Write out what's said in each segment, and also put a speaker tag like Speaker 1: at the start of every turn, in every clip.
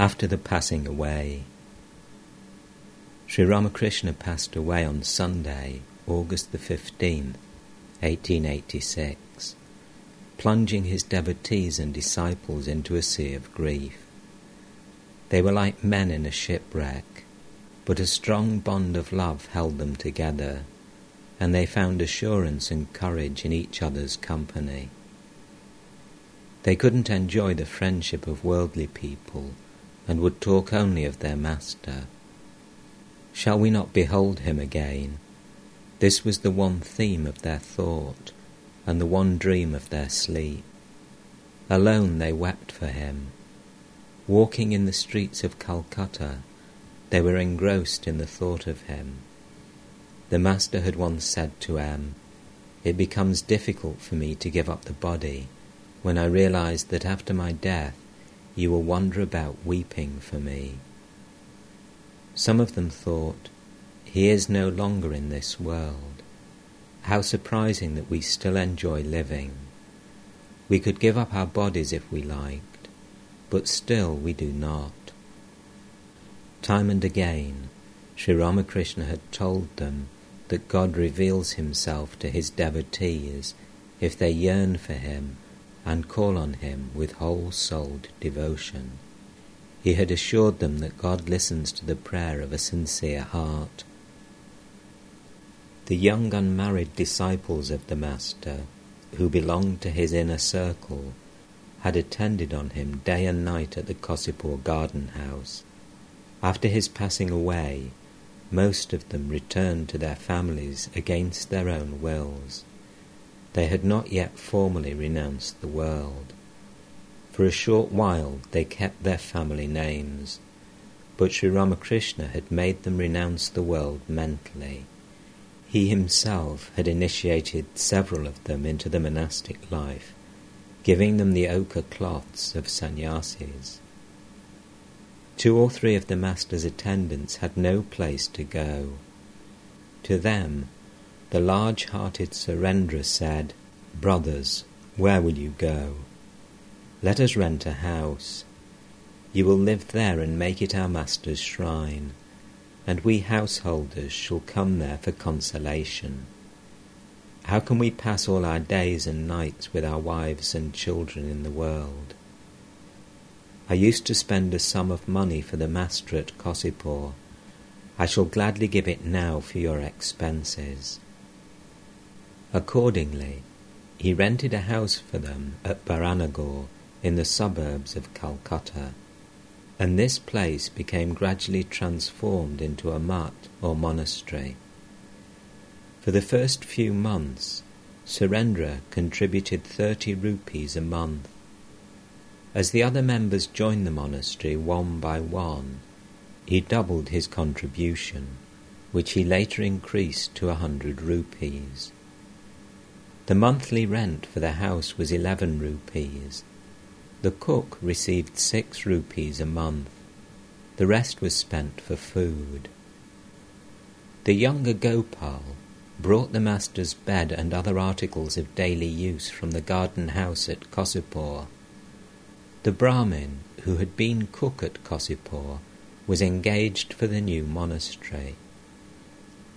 Speaker 1: After the passing away, Sri Ramakrishna passed away on Sunday, August the 15th, 1886, plunging his devotees and disciples into a sea of grief. They were like men in a shipwreck, but a strong bond of love held them together, and they found assurance and courage in each other's company. They couldn't enjoy the friendship of worldly people and would talk only of their Master. Shall we not behold him again? This was the one theme of their thought and the one dream of their sleep. Alone they wept for him. Walking in the streets of Calcutta, they were engrossed in the thought of him. The Master had once said to M, It becomes difficult for me to give up the body when I realize that after my death you will wander about weeping for me. Some of them thought, He is no longer in this world. How surprising that we still enjoy living. We could give up our bodies if we liked, but still we do not. Time and again, Sri Ramakrishna had told them that God reveals himself to his devotees if they yearn for him and call on him with whole-souled devotion. He had assured them that God listens to the prayer of a sincere heart. The young unmarried disciples of the Master, who belonged to his inner circle, had attended on him day and night at the Kosipur garden house. After his passing away, most of them returned to their families against their own wills. They had not yet formally renounced the world. For a short while they kept their family names, but Sri Ramakrishna had made them renounce the world mentally. He himself had initiated several of them into the monastic life, giving them the ochre cloths of sannyasis. Two or three of the Master's attendants had no place to go. To them, the large-hearted Surendra said, Brothers, where will you go? Let us rent a house. You will live there and make it our master's shrine, and we householders shall come there for consolation. How can we pass all our days and nights with our wives and children in the world? I used to spend a sum of money for the master at Kosipur. I shall gladly give it now for your expenses. Accordingly, he rented a house for them at Baranagar in the suburbs of Calcutta, and this place became gradually transformed into a mutt or monastery. For the first few months, Surendra contributed thirty rupees a month. As the other members joined the monastery one by one, he doubled his contribution, which he later increased to a hundred rupees. The monthly rent for the house was eleven rupees. The cook received six rupees a month. The rest was spent for food. The younger Gopal brought the master's bed and other articles of daily use from the garden house at Kosipur. The Brahmin, who had been cook at Kosipur, was engaged for the new monastery.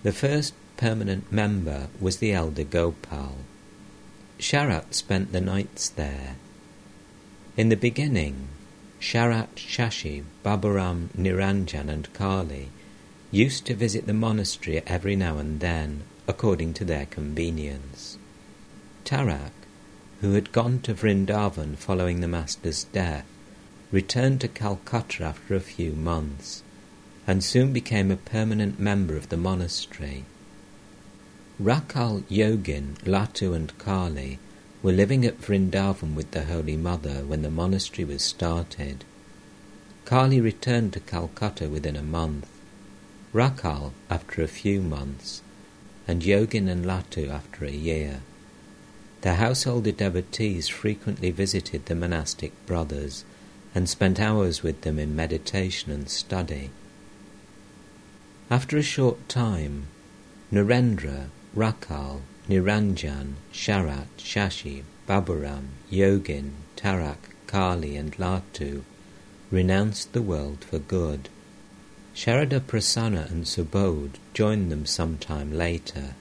Speaker 1: The first permanent member was the elder Gopal. Sharat spent the nights there. In the beginning, Sharat, Shashi, Baburam, Niranjan, and Kali used to visit the monastery every now and then, according to their convenience. Tarak, who had gone to Vrindavan following the Master's death, returned to Calcutta after a few months, and soon became a permanent member of the monastery. Rakhal Yogin, Latu, and Kali were living at Vrindavan with the Holy Mother when the monastery was started. Kali returned to Calcutta within a month, Rakhal after a few months, and Yogin and Latu after a year. The householder devotees frequently visited the monastic brothers and spent hours with them in meditation and study. After a short time, Narendra, Rakhal, Niranjan, Sharat, Shashi, Baburam, Yogin, Tarak, Kali, and Latu renounced the world for good. Sharada Prasanna and Subodh joined them some time later.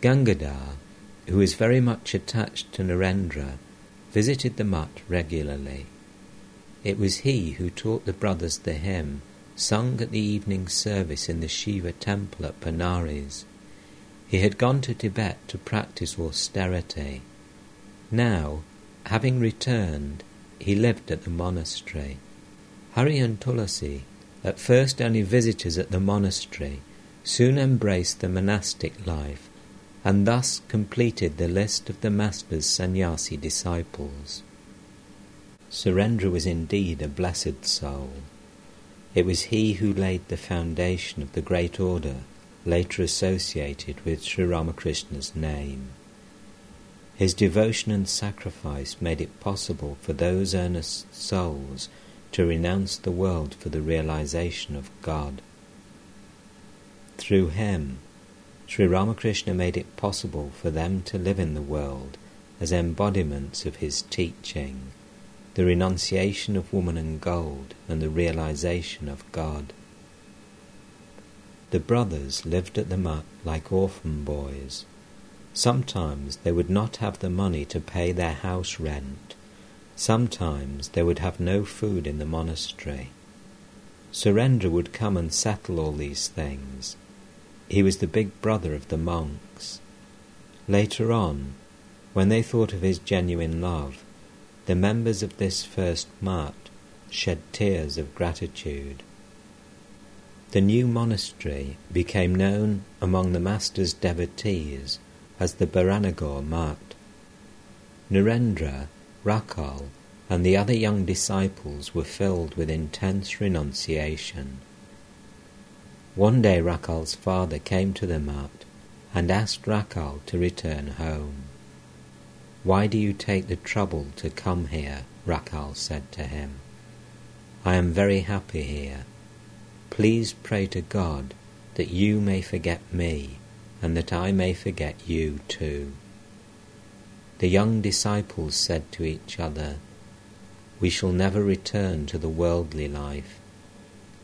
Speaker 1: Gangadhar, who was very much attached to Narendra, visited the mutt regularly. It was he who taught the brothers the hymn sung at the evening service in the Shiva temple at Benares. He had gone to Tibet to practice austerity. Now, having returned, he lived at the monastery. Hari and Tulasi, at first only visitors at the monastery, soon embraced the monastic life and thus completed the list of the Master's sannyasi disciples. Surendra was indeed a blessed soul. It was he who laid the foundation of the great order later associated with Sri Ramakrishna's name. His devotion and sacrifice made it possible for those earnest souls to renounce the world for the realization of God. Through him, Sri Ramakrishna made it possible for them to live in the world as embodiments of his teaching, the renunciation of woman and gold and the realization of God. The brothers lived at the mutt like orphan boys Sometimes they would not have the money to pay their house rent. Sometimes they would have no food in the monastery. Surendra would come and settle all these things. He was the big brother of the monks. Later on, when they thought of his genuine love, the members of this first mutt shed tears of gratitude. The new monastery became known among the master's devotees as the Baranagar mutt. Narendra, Rakhal, and the other young disciples were filled with intense renunciation. One day Rakhal's father came to the mutt and asked Rakhal to return home. Why do you take the trouble to come here? Rakhal said to him. I am very happy here. Please pray to God that you may forget me and that I may forget you too. The young disciples said to each other, We shall never return to the worldly life.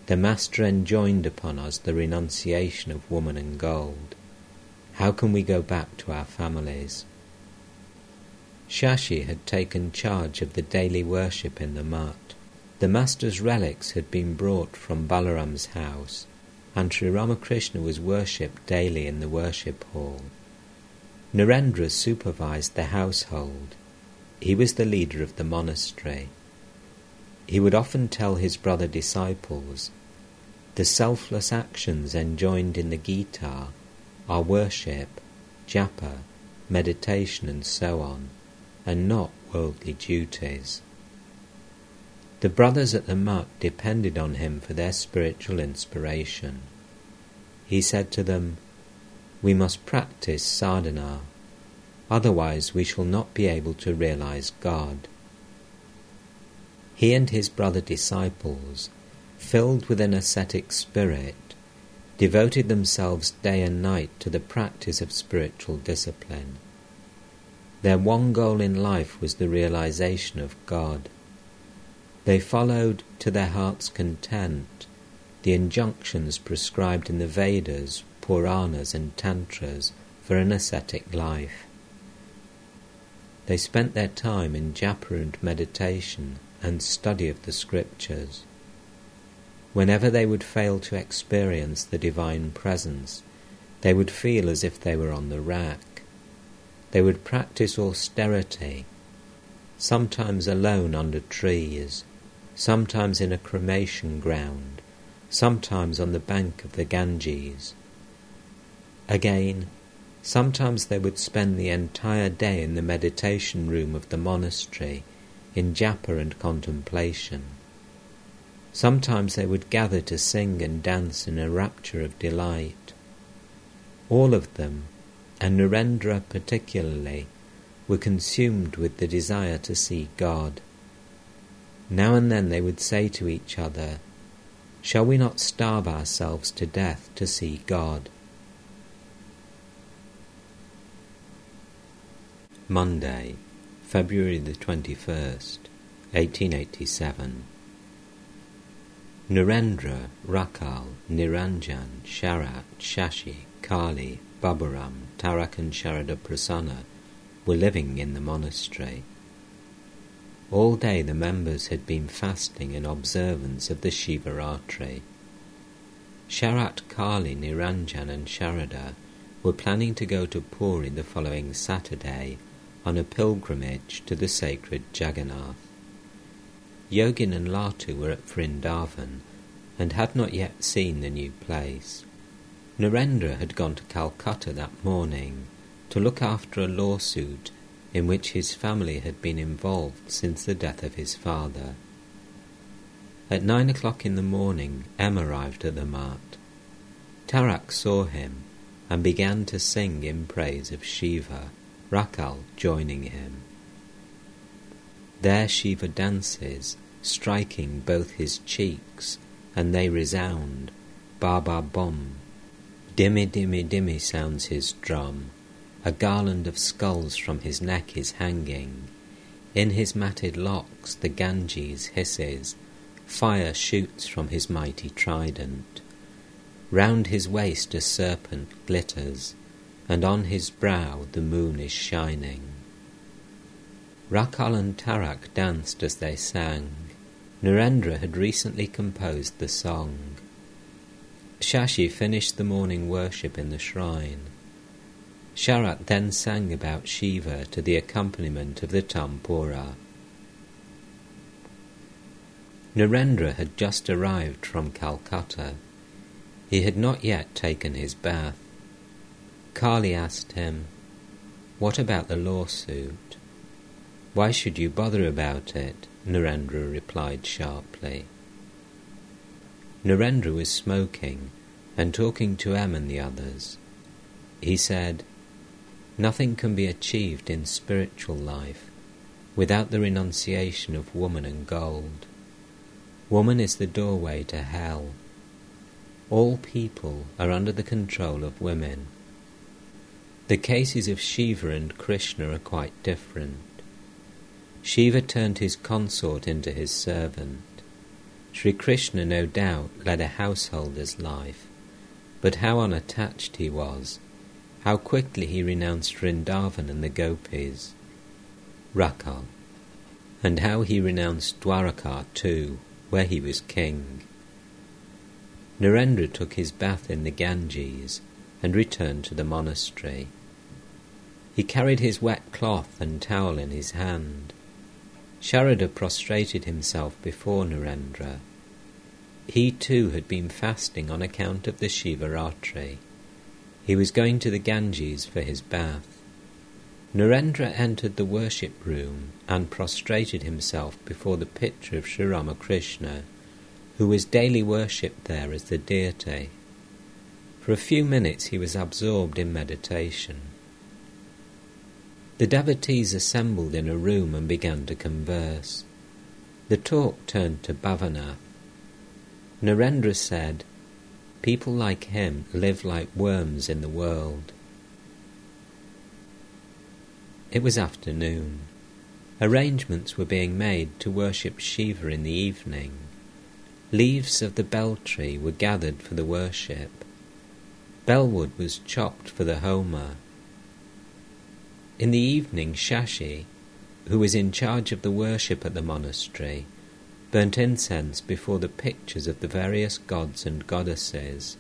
Speaker 1: The Master enjoined upon us the renunciation of woman and gold. How can we go back to our families? Shashi had taken charge of the daily worship in the mutt. The Master's relics had been brought from Balaram's house and Sri Ramakrishna was worshipped daily in the worship hall. Narendra supervised the household. He was the leader of the monastery. He would often tell his brother disciples, The selfless actions enjoined in the Gita are worship, japa, meditation, and so on, and not worldly duties. The brothers at the mutt depended on him for their spiritual inspiration. He said to them, We must practice sadhana, otherwise we shall not be able to realize God. He and his brother disciples, filled with an ascetic spirit, devoted themselves day and night to the practice of spiritual discipline. Their one goal in life was the realization of God. They followed to their heart's content the injunctions prescribed in the Vedas, Puranas, and Tantras for an ascetic life. They spent their time in japa and meditation and study of the scriptures. Whenever they would fail to experience the divine presence, they would feel as if they were on the rack. They would practice austerity, sometimes alone under trees, sometimes in a cremation ground, sometimes on the bank of the Ganges. Again, sometimes they would spend the entire day in the meditation room of the monastery in japa and contemplation. Sometimes they would gather to sing and dance in a rapture of delight. All of them, and Narendra particularly, were consumed with the desire to see God. Now and then they would say to each other, Shall we not starve ourselves to death to see God? Monday, February the 21st, 1887. Narendra, Rakhal, Niranjan, Sharat, Shashi, Kali, Baburam, Tarak and Sharada Prasanna were living in the monastery. All day the members had been fasting in observance of the Shivaratri. Sharat Kali, Niranjan and Sharada were planning to go to Puri the following Saturday on a pilgrimage to the sacred Jagannath. Yogin and Latu were at Vrindavan and had not yet seen the new place. Narendra had gone to Calcutta that morning to look after a lawsuit in which his family had been involved since the death of his father. At nine o'clock in the morning, M arrived at the mutt. Tarak saw him and began to sing in praise of Shiva, Rakhal joining him. There Shiva dances, striking both his cheeks, and they resound, ba ba bom. Dimmy dimmy dimmy sounds his drum, a garland of skulls from his neck is hanging. In his matted locks the Ganges hisses, fire shoots from his mighty trident. Round his waist a serpent glitters, and on his brow the moon is shining. Rakhal and Tarak danced as they sang. Narendra had recently composed the song. Shashi finished the morning worship in the shrine. Sharat then sang about Shiva to the accompaniment of the Tampura. Narendra had just arrived from Calcutta. He had not yet taken his bath. Kali asked him, What about the lawsuit? Why should you bother about it? Narendra replied sharply. Narendra was smoking and talking to M and the others. He said, Nothing can be achieved in spiritual life without the renunciation of woman and gold. Woman is the doorway to hell all people are under the control of women. The cases of Shiva and Krishna are quite different. Shiva turned his consort into his servant. Sri Krishna no doubt led a householder's life, but how unattached he was, how quickly he renounced Vrindavan and the gopis. Rakhal, and how he renounced Dwaraka too, where he was king. Narendra took his bath in the Ganges and returned to the monastery. He carried his wet cloth and towel in his hand. Sharada prostrated himself before Narendra. He too had been fasting on account of the Shivaratri. He was going to the Ganges for his bath. Narendra entered the worship room and prostrated himself before the picture of Sri Ramakrishna who was daily worshipped there as the deity. For a few minutes he was absorbed in meditation. The devotees assembled in a room and began to converse. The talk turned to Bhavanath. Narendra said, People like him live like worms in the world. It was afternoon. Arrangements were being made to worship Shiva in the evening. Leaves of the bel tree were gathered for the worship. Bellwood was chopped for the Homa. In the evening, Shashi, who was in charge of the worship at the monastery, burnt incense before the pictures of the various gods and goddesses.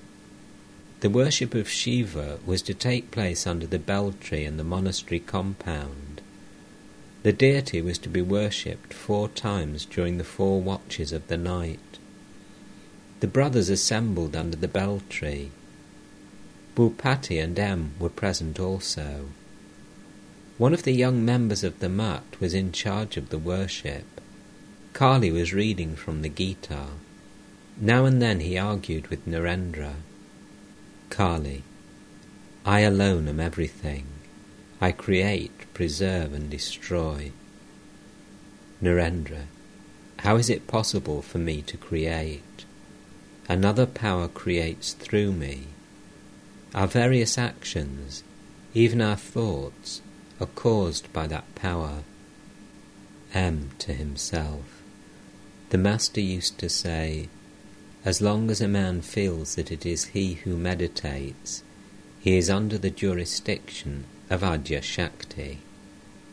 Speaker 1: The worship of Shiva was to take place under the bel tree in the monastery compound. The deity was to be worshipped four times during the four watches of the night. The brothers assembled under the bel tree. Bhupati and M were present also. One of the young members of the Mat was in charge of the worship. Kali was reading from the Gita. Now and then he argued with Narendra. Kali, I alone am everything. I create, preserve, and destroy. Narendra, how is it possible for me to create? Another power creates through me. Our various actions, even our thoughts, are caused by that power. M to himself. The Master used to say, as long as a man feels that it is he who meditates, he is under the jurisdiction of Adya Shakti.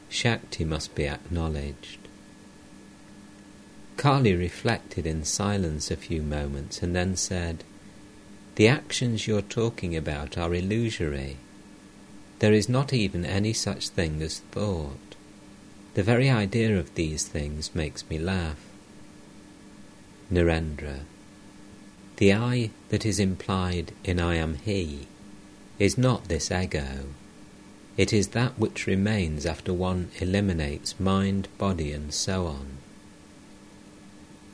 Speaker 1: Shakti must be acknowledged. Kali reflected in silence a few moments and then said, The actions you're talking about are illusory. There is not even any such thing as thought. The very idea of these things makes me laugh. Narendra. The I that is implied in I am He is not this ego. It is that which remains after one eliminates mind, body, and so on.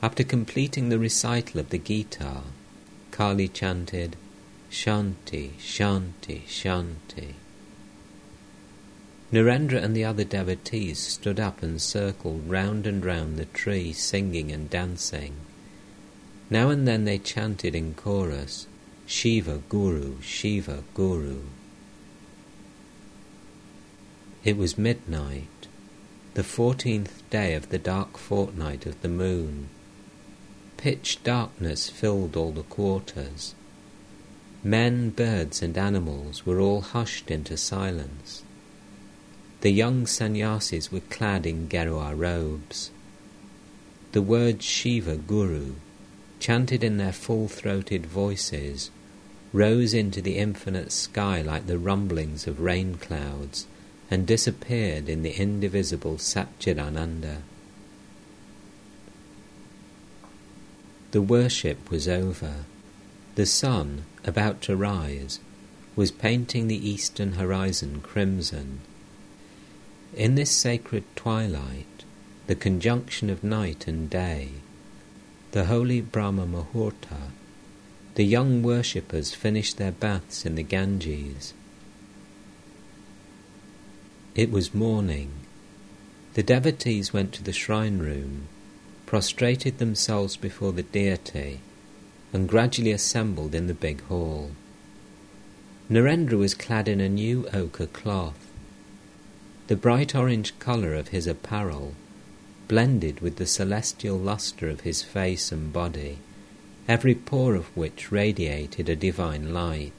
Speaker 1: After completing the recital of the Gita, Kali chanted, Shanti, Shanti, Shanti. Narendra and the other devotees stood up and circled round and round the tree, singing and dancing. Now and then they chanted in chorus, Shiva Guru, Shiva Guru. It was midnight, the fourteenth day of the dark fortnight of the moon. Pitch darkness filled all the quarters. Men, birds, and animals were all hushed into silence. The young sannyasis were clad in Gerua robes. The words Shiva Guru, chanted in their full throated voices, rose into the infinite sky like the rumblings of rain clouds and disappeared in the indivisible Satchidananda. The worship was over. The sun, about to rise, was painting the eastern horizon crimson. In this sacred twilight, the conjunction of night and day, the holy Brahma Muhurta, the young worshippers finished their baths in the Ganges it was morning. The devotees went to the shrine room, prostrated themselves before the deity, and gradually assembled in the big hall. Narendra was clad in a new ochre cloth. The bright orange colour of his apparel blended with the celestial lustre of his face and body, every pore of which radiated a divine light.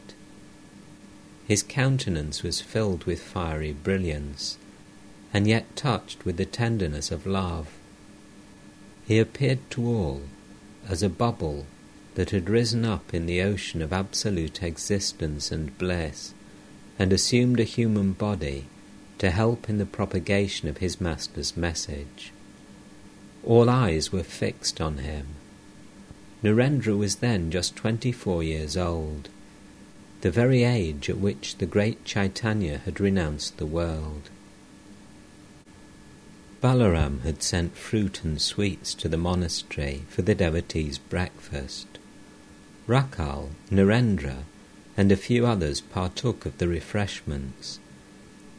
Speaker 1: His countenance was filled with fiery brilliance, and yet touched with the tenderness of love. He appeared to all as a bubble that had risen up in the ocean of absolute existence and bliss, and assumed a human body to help in the propagation of his Master's message. All eyes were fixed on him. Narendra was then just twenty four years old the very age at which the great Chaitanya had renounced the world. Balaram had sent fruit and sweets to the monastery for the devotees' breakfast. Rakhal, Narendra, and a few others partook of the refreshments.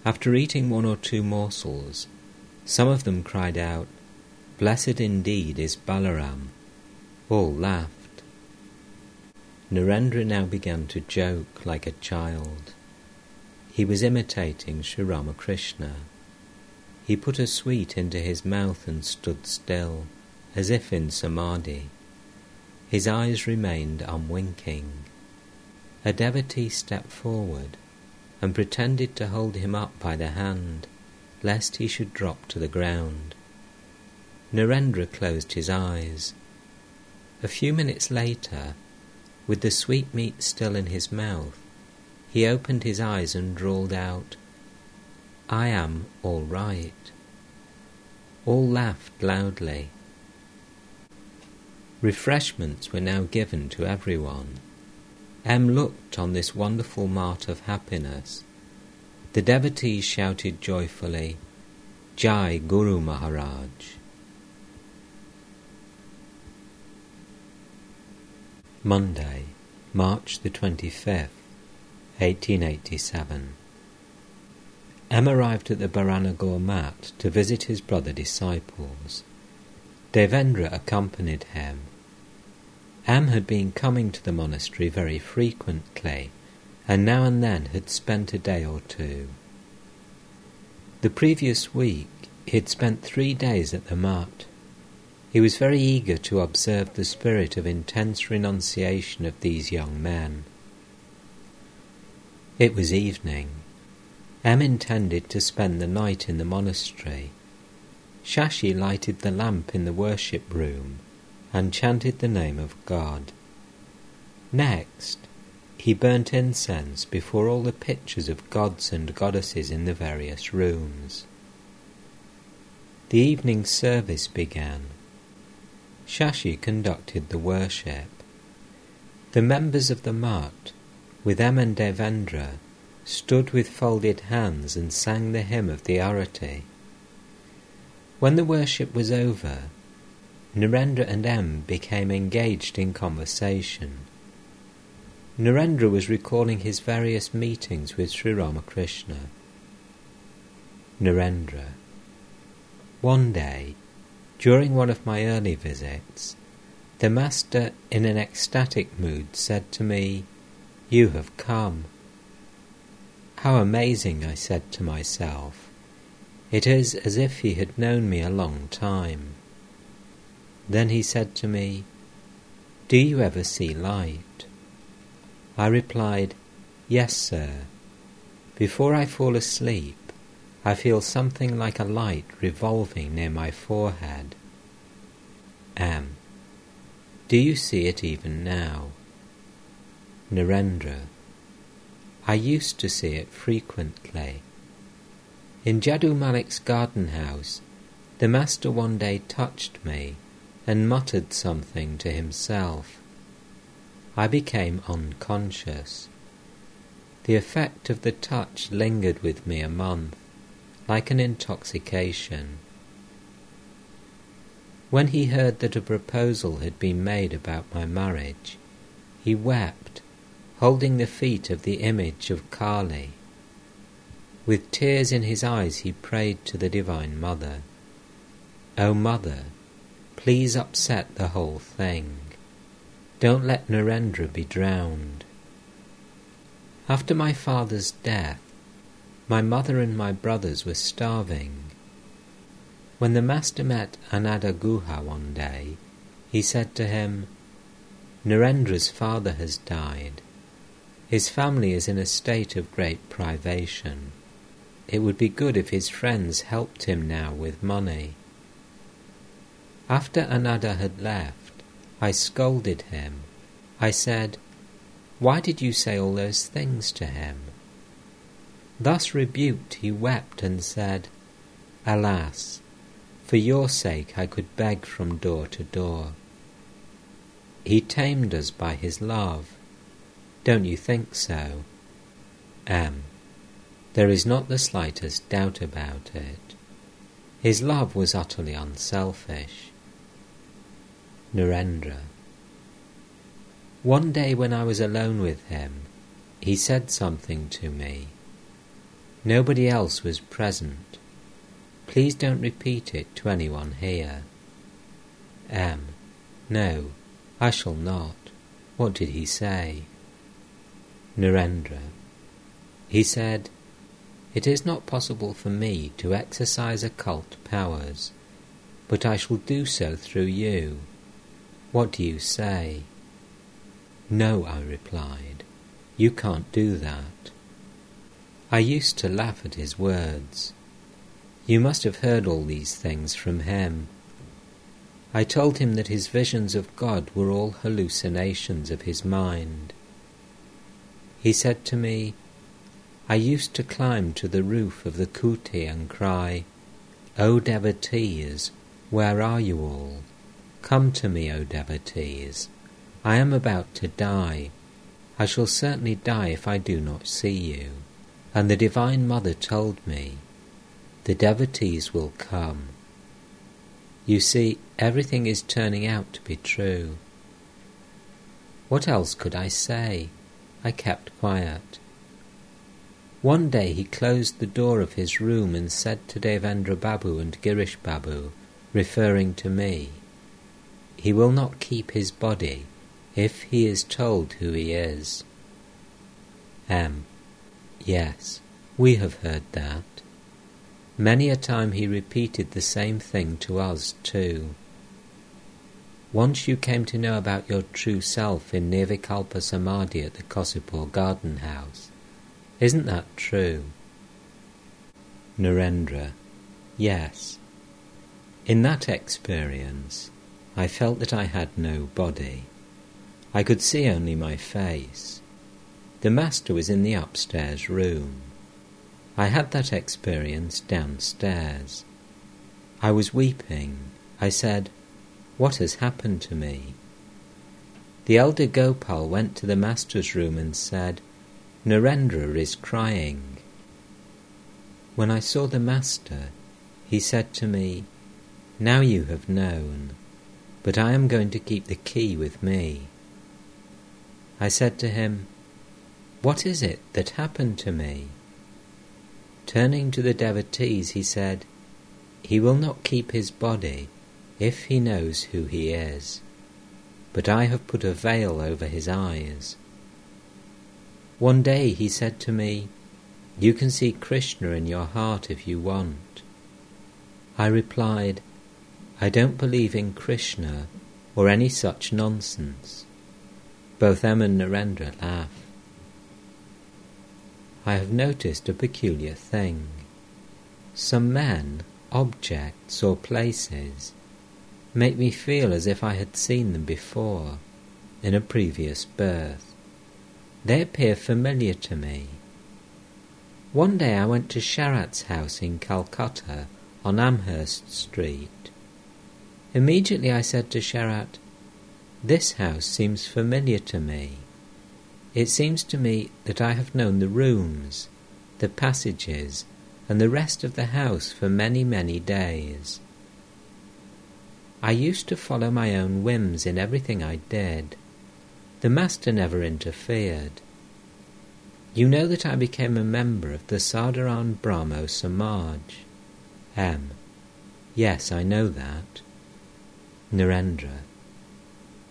Speaker 1: After eating one or two morsels, some of them cried out, Blessed indeed is Balaram. All laughed. Narendra now began to joke like a child. He was imitating Sri Ramakrishna. He put a sweet into his mouth and stood still, as if in samadhi. His eyes remained unwinking. A devotee stepped forward and pretended to hold him up by the hand, lest he should drop to the ground. Narendra closed his eyes. A few minutes later, with the sweetmeat still in his mouth, he opened his eyes and drawled out, I am all right. All laughed loudly. Refreshments were now given to everyone. M looked on this wonderful mart of happiness. The devotees shouted joyfully, Jai Guru Maharaj. Monday, March the 25th, 1887. M arrived at the Baranagore mat to visit his brother disciples. Devendra accompanied him. M had been coming to the monastery very frequently, and now and then had spent a day or two. The previous week he had spent three days at the mat. He was very eager to observe the spirit of intense renunciation of these young men. It was evening. M intended to spend the night in the monastery. Shashi lighted the lamp in the worship room and chanted the name of God. Next, he burnt incense before all the pictures of gods and goddesses in the various rooms. The evening service began. Shashi conducted the worship. The members of the Mat, with M and Devendra, stood with folded hands and sang the hymn of the Arati. When the worship was over, Narendra and M became engaged in conversation. Narendra was recalling his various meetings with Sri Ramakrishna. Narendra. One day, during one of my early visits, the Master, in an ecstatic mood, said to me, You have come. How amazing, I said to myself. It is as if he had known me a long time. Then he said to me, Do you ever see light? I replied, Yes, sir. Before I fall asleep, I feel something like a light revolving near my forehead. M. Do you see it even now? Narendra. I used to see it frequently. In Jadu Mallick's garden house, the master one day touched me and muttered something to himself. I became unconscious. The effect of the touch lingered with me a month, like an intoxication. When he heard that a proposal had been made about my marriage, he wept, holding the feet of the image of Kali. With tears in his eyes, he prayed to the Divine Mother, O Mother, please upset the whole thing. Don't let Narendra be drowned. After my father's death, my mother and my brothers were starving. When the master met Ananda Guha one day, he said to him, Narendra's father has died. His family is in a state of great privation. It would be good if his friends helped him now with money. After Ananda had left, I scolded him. I said, Why did you say all those things to him? Thus rebuked, he wept and said, Alas, for your sake I could beg from door to door. He tamed us by his love. Don't you think so? M. There is not the slightest doubt about it. His love was utterly unselfish. Narendra. One day when I was alone with him, he said something to me. Nobody else was present. Please don't repeat it to anyone here. M. No, I shall not. What did he say? Narendra. He said, It is not possible for me to exercise occult powers, but I shall do so through you. What do you say? No, I replied, you can't do that. I used to laugh at his words. You must have heard all these things from him. I told him that his visions of God were all hallucinations of his mind. He said to me, I used to climb to the roof of the kuti and cry, O devotees, where are you all? Come to me, O devotees. I am about to die. I shall certainly die if I do not see you. And the Divine Mother told me, The devotees will come. You see, everything is turning out to be true. What else could I say? I kept quiet. One day he closed the door of his room and said to Devendra Babu and Girish Babu, referring to me, he will not keep his body if he is told who he is. M. Yes, we have heard that. Many a time he repeated the same thing to us too. once you came to know about your true self in Nirvikalpa Samadhi at the Kosipur garden house. Isn't that true? Narendra, yes. In that experience, I felt that I had no body. I could see only my face. The Master was in the upstairs room. I had that experience downstairs. I was weeping. I said, What has happened to me? The elder Gopal went to the Master's room and said, Narendra is crying. When I saw the Master, he said to me, Now you have known, but I am going to keep the key with me. I said to him, What is it that happened to me? Turning to the devotees, he said, He will not keep his body if he knows who he is, but I have put a veil over his eyes. One day he said to me, You can see Krishna in your heart if you want. I replied, I don't believe in Krishna or any such nonsense. Both M and Narendra laughed. I have noticed a peculiar thing. Some men, objects, or places make me feel as if I had seen them before, in a previous birth. They appear familiar to me. One day I went to Sharat's house in Calcutta on Amherst Street. Immediately I said to Sharat, This house seems familiar to me. It seems to me that I have known the rooms, the passages, and the rest of the house for many, many days. I used to follow my own whims in everything I did. The Master never interfered. You know that I became a member of the Sadharan Brahmo Samaj. M. Yes, I know that. Narendra.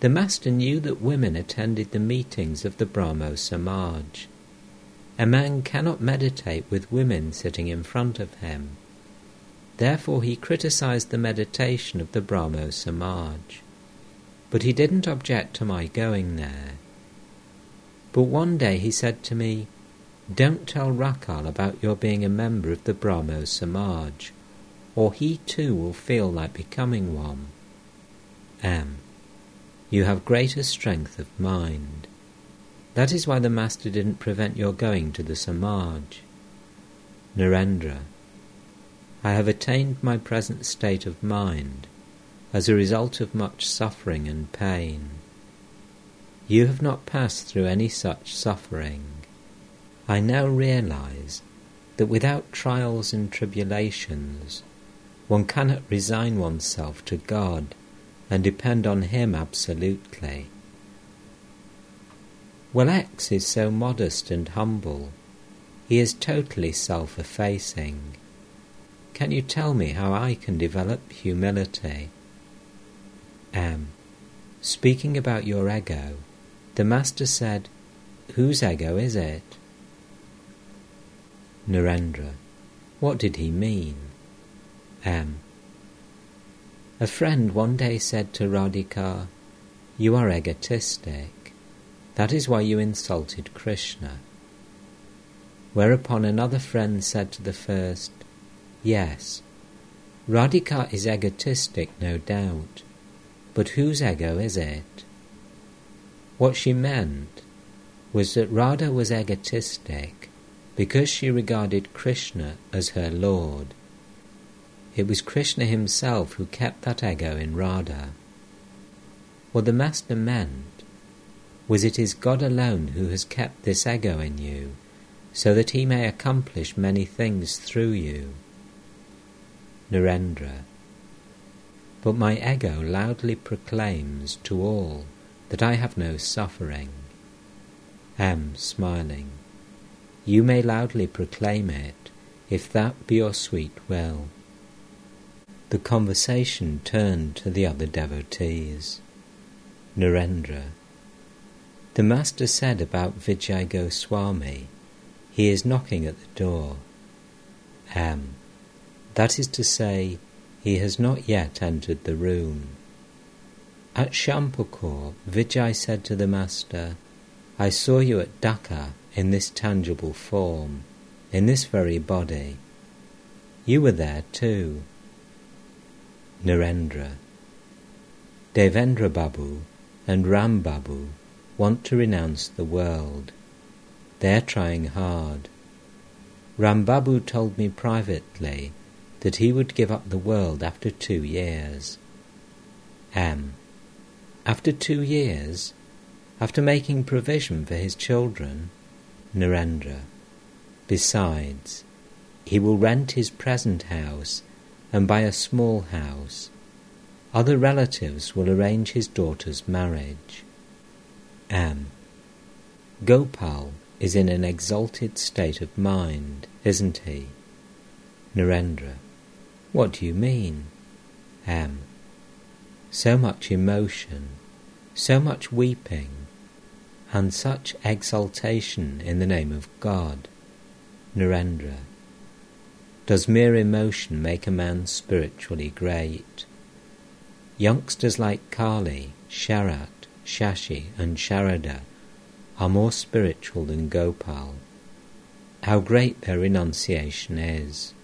Speaker 1: The Master knew that women attended the meetings of the Brahmo Samaj. A man cannot meditate with women sitting in front of him. Therefore he criticized the meditation of the Brahmo Samaj. But he didn't object to my going there. But one day he said to me, Don't tell Rakhal about your being a member of the Brahmo Samaj, or he too will feel like becoming one. M. You have greater strength of mind. That is why the Master didn't prevent your going to the Samaj. Narendra, I have attained my present state of mind as a result of much suffering and pain. You have not passed through any such suffering. I now realize that without trials and tribulations, one cannot resign oneself to God and depend on Him absolutely. Well, X is so modest and humble. He is totally self effacing. Can you tell me how I can develop humility? M. Speaking about your ego, the Master said, Whose ego is it? Narendra. What did he mean? M. A friend one day said to Radhika, You are egotistic. That is why you insulted Krishna. Whereupon another friend said to the first, Yes, Radhika is egotistic, no doubt, but whose ego is it? What she meant was that Radha was egotistic because she regarded Krishna as her Lord it was Krishna himself who kept that ego in Radha. What the Master meant was it is God alone who has kept this ego in you, so that he may accomplish many things through you. Narendra. But my ego loudly proclaims to all that I have no suffering. M. Smiling. You may loudly proclaim it, if that be your sweet will the conversation turned to the other devotees. Narendra. The Master said about Vijay Goswami, he is knocking at the door. M. That is to say, he has not yet entered the room. At Shyampukur, Vijay said to the Master, I saw you at Dhaka in this tangible form, in this very body. You were there too. Narendra. Devendra Babu and Ram Babu want to renounce the world. They're trying hard. Ram Babu told me privately that he would give up the world after two years. M. After two years? After making provision for his children? Narendra. Besides, he will rent his present house and buy a small house. Other relatives will arrange his daughter's marriage. M. Gopal is in an exalted state of mind, isn't he? Narendra. What do you mean? M. So much emotion, so much weeping, and such exaltation in the name of God. Narendra. Does mere emotion make a man spiritually great? Youngsters like Kali, Sharat, Shashi, and Sharada are more spiritual than Gopal. How great their renunciation is!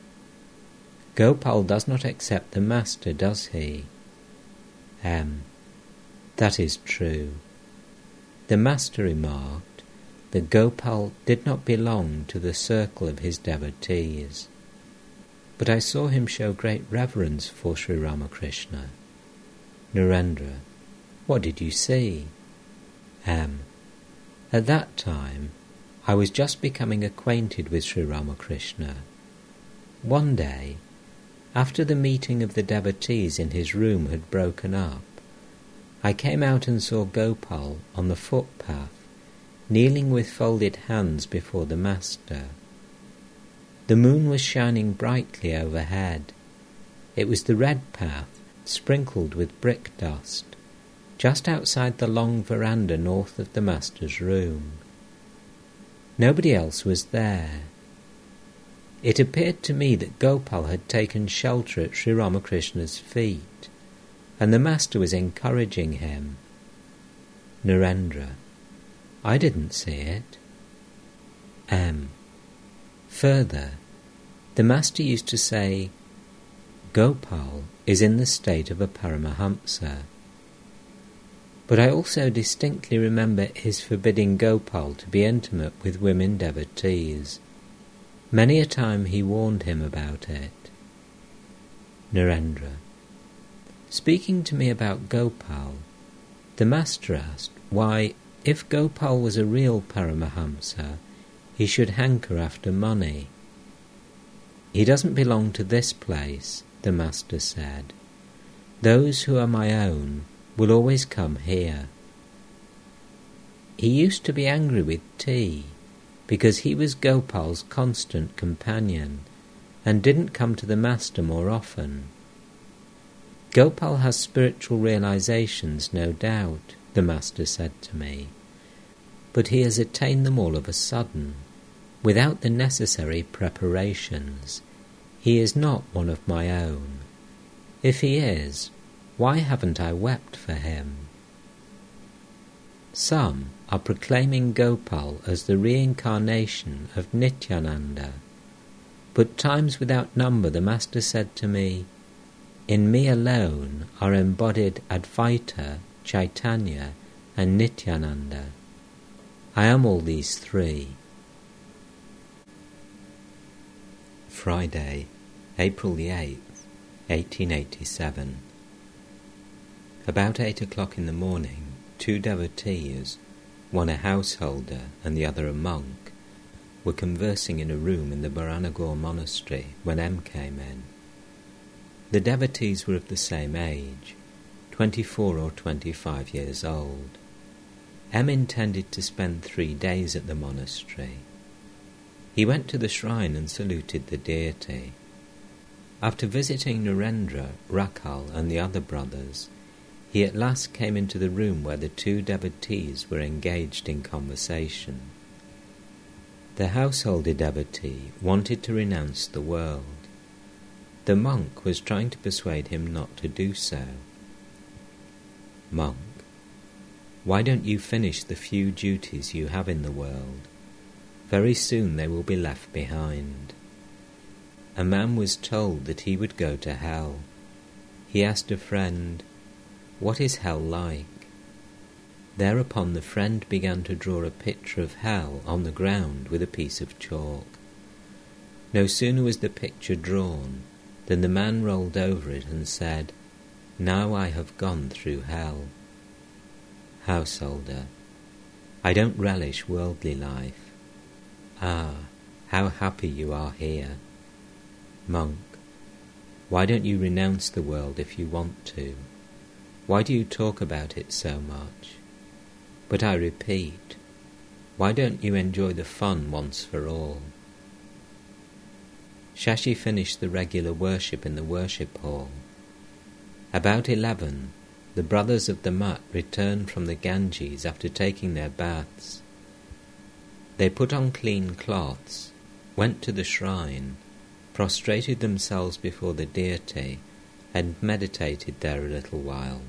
Speaker 1: Gopal does not accept the Master, does he? M. That is true. The Master remarked that Gopal did not belong to the circle of his devotees, but I saw him show great reverence for Sri Ramakrishna. Narendra. What did you see? M. At that time, I was just becoming acquainted with Sri Ramakrishna. One day, after the meeting of the devotees in his room had broken up, I came out and saw Gopal on the footpath, kneeling with folded hands before the Master. The moon was shining brightly overhead. It was the red path, sprinkled with brick dust just outside the long veranda north of the Master's room. Nobody else was there. It appeared to me that Gopal had taken shelter at Sri Ramakrishna's feet, and the Master was encouraging him. Narendra. I didn't see it. M. Further, the Master used to say, Gopal is in the state of a Paramahamsa. But I also distinctly remember his forbidding Gopal to be intimate with women devotees. Many a time he warned him about it. Narendra. Speaking to me about Gopal, the Master asked why, if Gopal was a real Paramahamsa, he should hanker after money. He doesn't belong to this place, the Master said. Those who are my own will always come here. He used to be angry with tea because he was Gopal's constant companion and didn't come to the Master more often. Gopal has spiritual realizations, no doubt, the Master said to me, but he has attained them all of a sudden, without the necessary preparations. He is not one of my own. If he is, why haven't I wept for him? Some are proclaiming Gopal as the reincarnation of Nityananda, but times without number the Master said to me, In me alone are embodied Advaita, Chaitanya, and Nityananda. I am all these three. Friday, April the 8th, 1887. About eight o'clock in the morning, two devotees, one a householder and the other a monk, were conversing in a room in the Baranagar monastery when M came in. The devotees were of the same age, twenty-four or twenty-five years old. M intended to spend three days at the monastery. He went to the shrine and saluted the deity. After visiting Narendra, Rakhal, and the other brothers, he at last came into the room where the two devotees were engaged in conversation. The householder devotee wanted to renounce the world. The monk was trying to persuade him not to do so. Monk. Why don't you finish the few duties you have in the world? Very soon they will be left behind. A man was told that he would go to hell. He asked a friend, What is hell like? Thereupon the friend began to draw a picture of hell on the ground with a piece of chalk. No sooner was the picture drawn than the man rolled over it and said, Now I have gone through hell. Householder, I don't relish worldly life. Ah, how happy you are here. Monk, why don't you renounce the world if you want to? Why do you talk about it so much? But I repeat, why don't you enjoy the fun once for all? Shashi finished the regular worship in the worship hall. About eleven, the brothers of the Mutt returned from the Ganges after taking their baths. They put on clean cloths, went to the shrine, prostrated themselves before the deity, and meditated there a little while.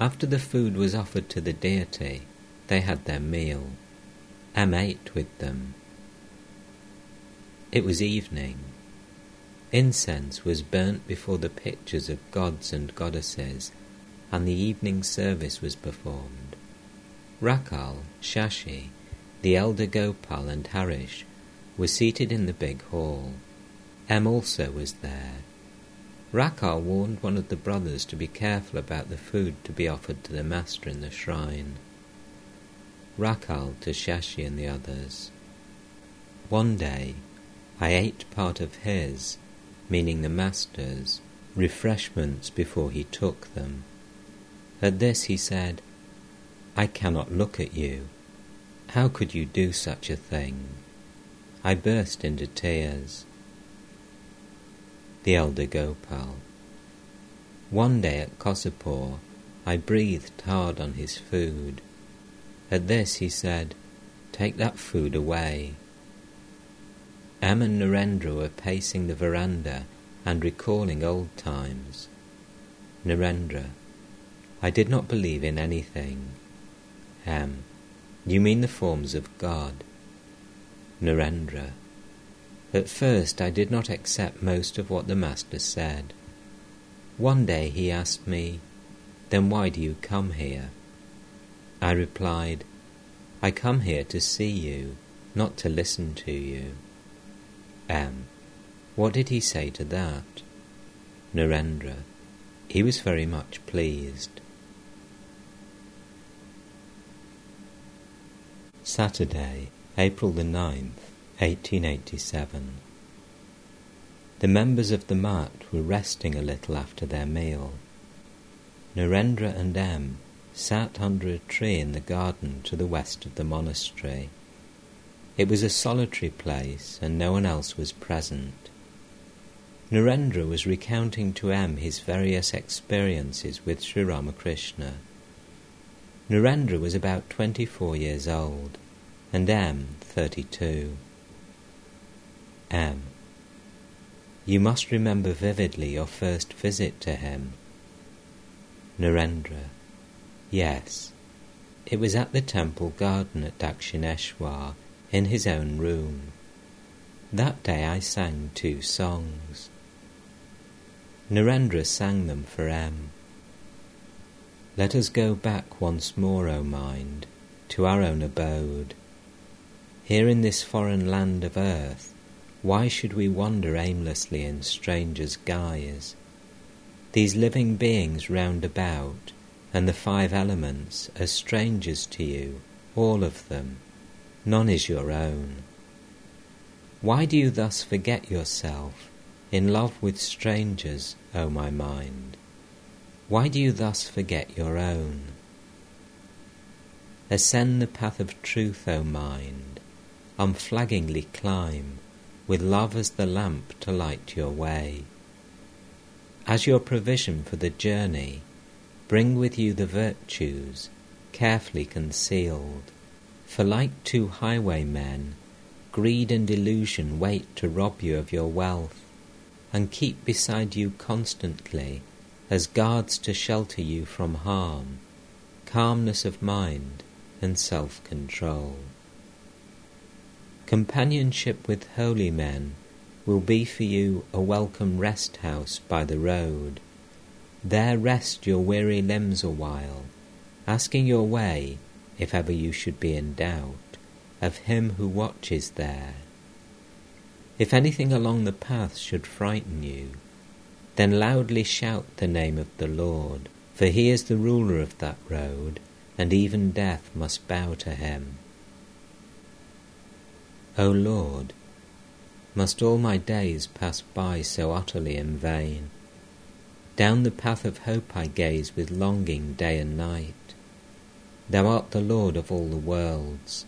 Speaker 1: After the food was offered to the deity, they had their meal. M ate with them. It was evening. Incense was burnt before the pictures of gods and goddesses, and the evening service was performed. Rakhal, Shashi, the elder Gopal, and Harish were seated in the big hall. M also was there. Rakhal warned one of the brothers to be careful about the food to be offered to the master in the shrine. Rakhal to Shashi and the others. One day I ate part of his, meaning the master's, refreshments before he took them. At this he said, I cannot look at you. How could you do such a thing? I burst into tears. The elder Gopal. One day at Kosipur, I breathed hard on his food. At this he said, Take that food away. M and Narendra were pacing the veranda and recalling old times. Narendra, I did not believe in anything. M. You mean the forms of God. Narendra. At first I did not accept most of what the Master said. One day he asked me, Then why do you come here? I replied, I come here to see you, not to listen to you. M. What did he say to that? Narendra. He was very much pleased. Saturday, April the 9th, 1887. The members of the Mutt were resting a little after their meal. Narendra and M sat under a tree in the garden to the west of the monastery. It was a solitary place and no one else was present. Narendra was recounting to M his various experiences with Sri Ramakrishna. Narendra was about 24 years old, and M 32. M. You must remember vividly your first visit to him. Narendra. Yes. It was at the temple garden at Dakshineshwar, in his own room. That day I sang two songs. Narendra sang them for M. Let us go back once more, O mind, to our own abode. Here in this foreign land of earth, why should we wander aimlessly in strangers' guise? These living beings round about, and the five elements, are strangers to you, all of them. None is your own. Why do you thus forget yourself, in love with strangers, O my mind? Why do you thus forget your own? Ascend the path of truth, O mind, unflaggingly climb, with love as the lamp to light your way. As your provision for the journey, bring with you the virtues, carefully concealed, for like two highwaymen, greed and illusion wait to rob you of your wealth, and keep beside you constantly as guards to shelter you from harm, calmness of mind, and self control. Companionship with holy men will be for you a welcome rest house by the road. There rest your weary limbs awhile, asking your way, if ever you should be in doubt, of him who watches there. If anything along the path should frighten you, then loudly shout the name of the Lord, for he is the ruler of that road, and even death must bow to him. O Lord, must all my days pass by so utterly in vain? Down the path of hope I gaze with longing day and night. Thou art the Lord of all the worlds,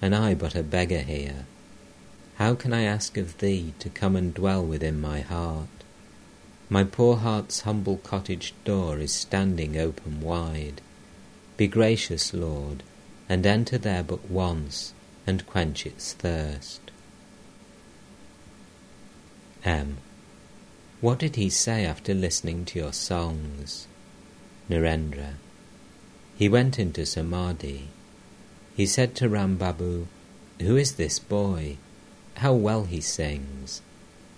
Speaker 1: and I but a beggar here. How can I ask of Thee to come and dwell within my heart? My poor heart's humble cottage door is standing open wide. Be gracious, Lord, and enter there but once, and quench its thirst. M. What did he say after listening to your songs? Narendra. He went into Samadhi. He said to Rambabu, Who is this boy? How well he sings.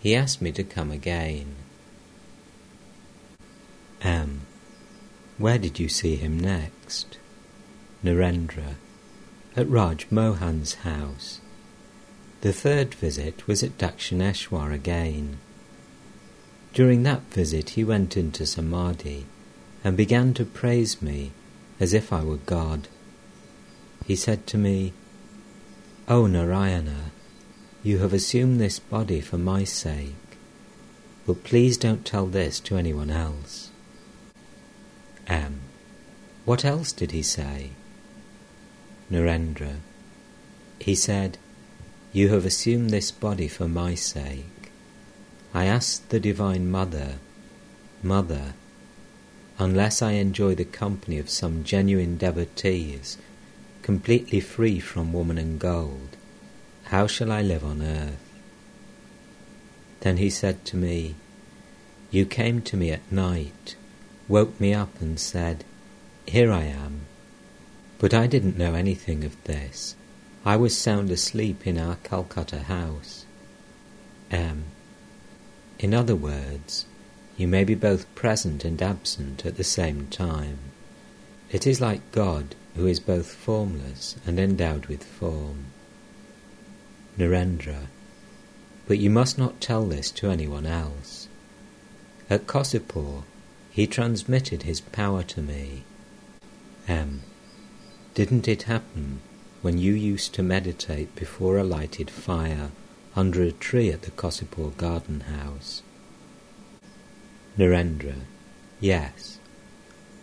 Speaker 1: He asked me to come again. M. Where did you see him next? Narendra. At Raj Mohan's house. The third visit was at Dakshineshwar again. During that visit he went into Samadhi and began to praise me as if I were God. He said to me, O Narayana, you have assumed this body for my sake, but please don't tell this to anyone else. M. What else did he say? Narendra. He said, You have assumed this body for my sake. I asked the Divine Mother, Mother, unless I enjoy the company of some genuine devotees, completely free from woman and gold, how shall I live on earth? Then he said to me, You came to me at night woke me up and said, Here I am. But I didn't know anything of this. I was sound asleep in our Calcutta house. M. In other words, you may be both present and absent at the same time. It is like God, who is both formless and endowed with form. Narendra. But you must not tell this to anyone else. At Kosipur, he transmitted his power to me. M. Didn't it happen when you used to meditate before a lighted fire under a tree at the Kosipur garden house? Narendra. Yes.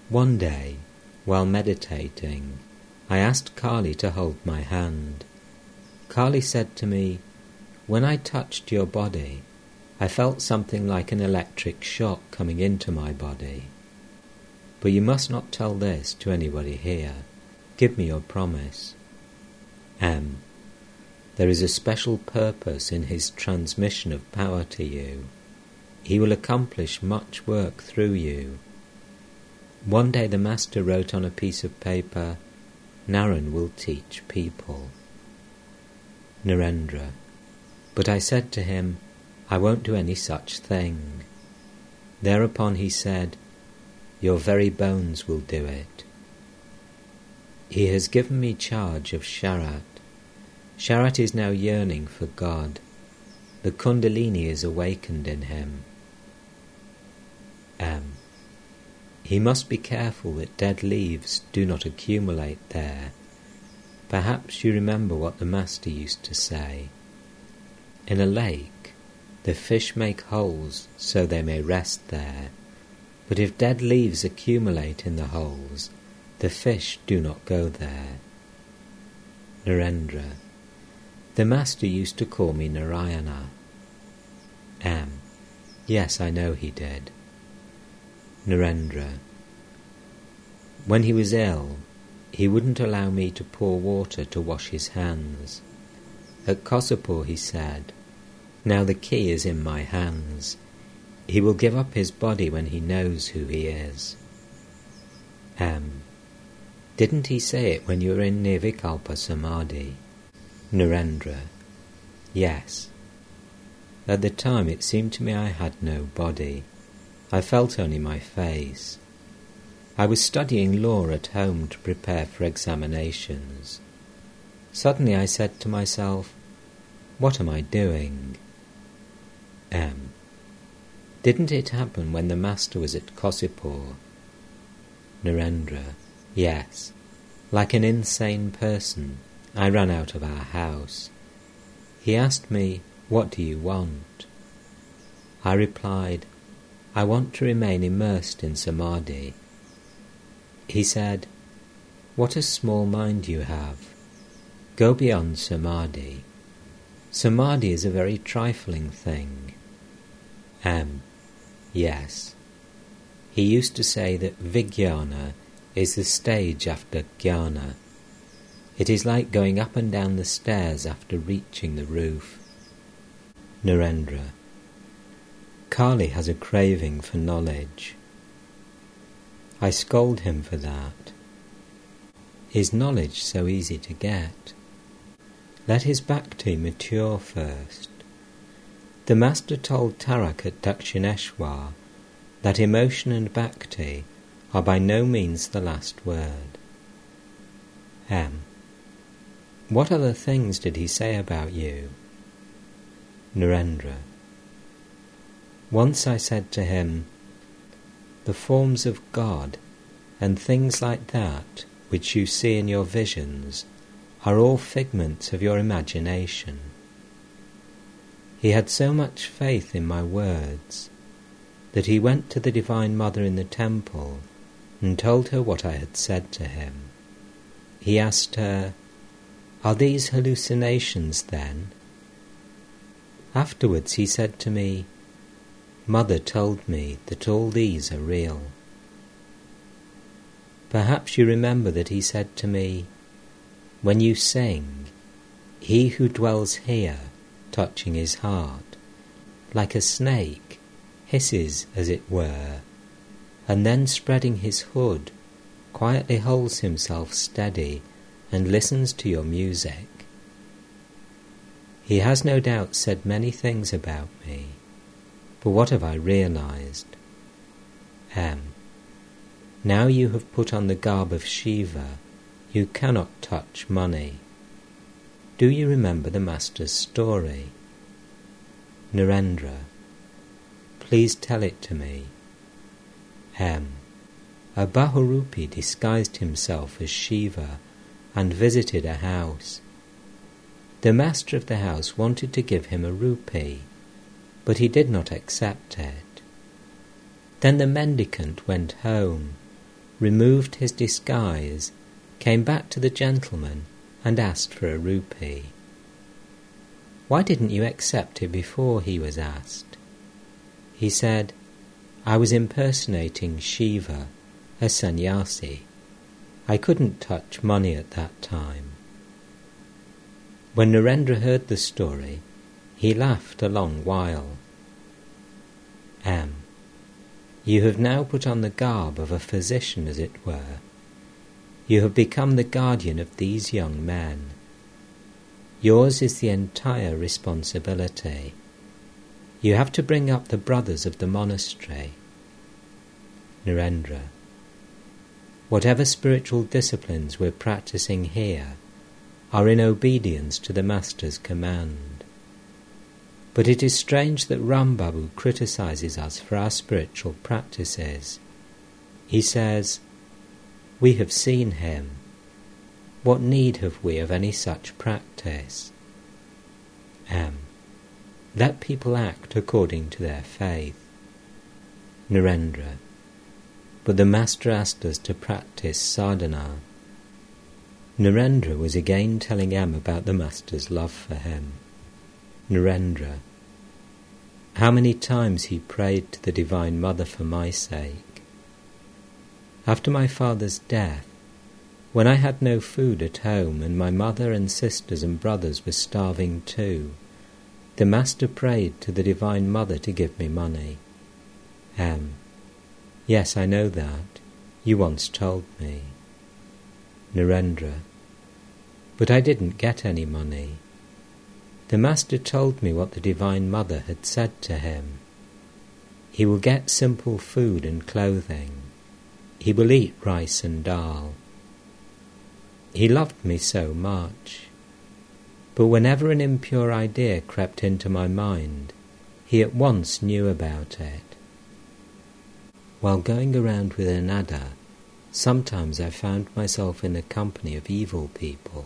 Speaker 1: One day, while meditating, I asked Kali to hold my hand. Kali said to me, When I touched your body, I felt something like an electric shock coming into my body. But you must not tell this to anybody here. Give me your promise. M. There is a special purpose in his transmission of power to you. He will accomplish much work through you. One day the Master wrote on a piece of paper, Naren will teach people. Narendra. But I said to him, I won't do any such thing. Thereupon he said, Your very bones will do it. He has given me charge of Sharat. Sharat is now yearning for God. The Kundalini is awakened in him. M. He must be careful that dead leaves do not accumulate there. Perhaps you remember what the Master used to say. In a lake, the fish make holes so they may rest there. But if dead leaves accumulate in the holes, the fish do not go there. Narendra. The Master used to call me Narayana. M. Yes, I know he did. Narendra. When he was ill, he wouldn't allow me to pour water to wash his hands. At Kosipur, he said, now the key is in my hands. He will give up his body when he knows who he is. M. Didn't he say it when you were in Nirvikalpa Samadhi? Narendra. Yes. At the time it seemed to me I had no body. I felt only my face. I was studying law at home to prepare for examinations. Suddenly I said to myself, What am I doing? M. Didn't it happen when the Master was at Kosipur? Narendra. Yes. Like an insane person, I ran out of our house. He asked me, What do you want? I replied, I want to remain immersed in samadhi. He said, What a small mind you have. Go beyond samadhi. Samadhi is a very trifling thing. M. Yes. He used to say that Vijnana is the stage after Jnana. It is like going up and down the stairs after reaching the roof. Narendra. Kali has a craving for knowledge. I scold him for that. Is knowledge so easy to get? Let his bhakti mature first. The Master told Tarak at Dakshineshwar that emotion and bhakti are by no means the last word. M. What other things did he say about you? Narendra. Once I said to him, The forms of God and things like that which you see in your visions are all figments of your imagination. He had so much faith in my words that he went to the Divine Mother in the temple and told her what I had said to him. He asked her, Are these hallucinations then? Afterwards he said to me, Mother told me that all these are real. Perhaps you remember that he said to me, When you sing, he who dwells here, touching his heart, like a snake, hisses as it were, and then spreading his hood, quietly holds himself steady and listens to your music. He has no doubt said many things about me, but what have I realized? M. Now you have put on the garb of Shiva, you cannot touch money. Do you remember the Master's story? Narendra. Please tell it to me. M. A Bahurupi disguised himself as Shiva and visited a house. The master of the house wanted to give him a rupee, but he did not accept it. Then the mendicant went home, removed his disguise, came back to the gentleman, and asked for a rupee. Why didn't you accept it before he was asked? He said, I was impersonating Shiva, a sannyasi. I couldn't touch money at that time. When Narendra heard the story, he laughed a long while. M. You have now put on the garb of a physician, as it were. You have become the guardian of these young men. Yours is the entire responsibility. You have to bring up the brothers of the monastery. Narendra. Whatever spiritual disciplines we're practicing here are in obedience to the Master's command. But it is strange that Rambabu criticizes us for our spiritual practices. He says, We have seen him. What need have we of any such practice? M. Let people act according to their faith. Narendra. But the Master asked us to practice sadhana. Narendra was again telling M about the Master's love for him. Narendra. How many times he prayed to the Divine Mother for my sake. After my father's death, when I had no food at home and my mother and sisters and brothers were starving too, the Master prayed to the Divine Mother to give me money. M. Yes, I know that. You once told me. Narendra. But I didn't get any money. The Master told me what the Divine Mother had said to him. He will get simple food and clothing. He will eat rice and dal. He loved me so much. But whenever an impure idea crept into my mind, he at once knew about it. While going around with Annada, sometimes I found myself in the company of evil people.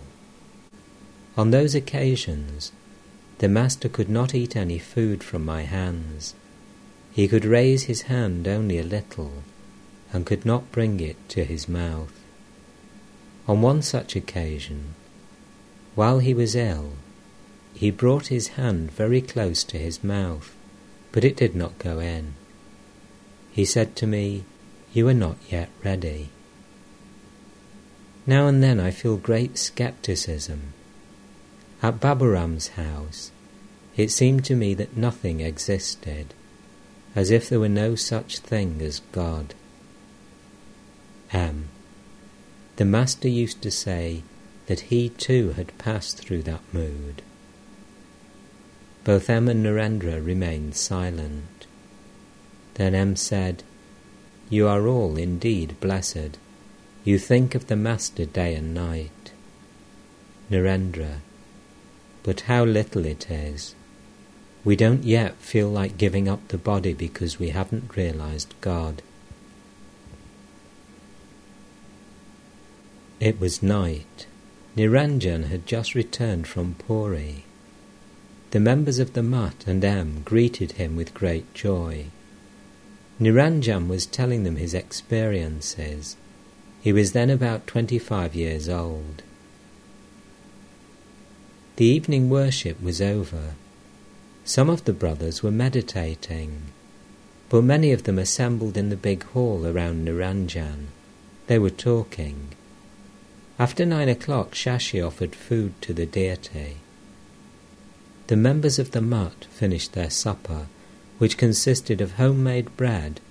Speaker 1: On those occasions, the Master could not eat any food from my hands. He could raise his hand only a little, and could not bring it to his mouth. On one such occasion, while he was ill, he brought his hand very close to his mouth, but it did not go in. He said to me, You are not yet ready. Now and then I feel great skepticism. At Baburam's house, it seemed to me that nothing existed, as if there were no such thing as God. M. The Master used to say that he too had passed through that mood. Both M and Narendra remained silent. Then M said, You are all indeed blessed. You think of the Master day and night. Narendra, but how little it is. We don't yet feel like giving up the body because we haven't realized God. It was night. Niranjan had just returned from Puri. The members of the Mutt and M greeted him with great joy. Niranjan was telling them his experiences. He was then about 25 years old. The evening worship was over. Some of the brothers were meditating, but many of them assembled in the big hall around Niranjan. They were talking. After nine o'clock, Shashi offered food to the deity. The members of the mutt finished their supper which consisted of homemade bread,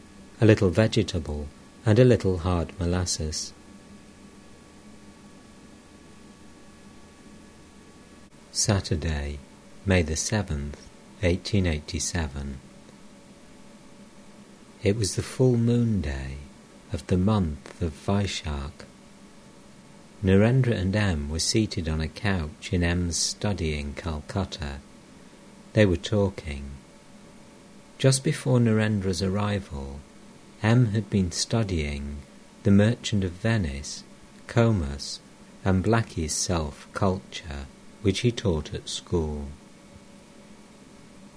Speaker 1: a little vegetable, and a little hard molasses. Saturday, May the 7th, 1887. It was the full moon day of the month of Vaishak. Narendra and M were seated on a couch in M's study in Calcutta. They were talking. Just before Narendra's arrival, M had been studying The Merchant of Venice, Comus, and Blackie's Self Culture, which he taught at school.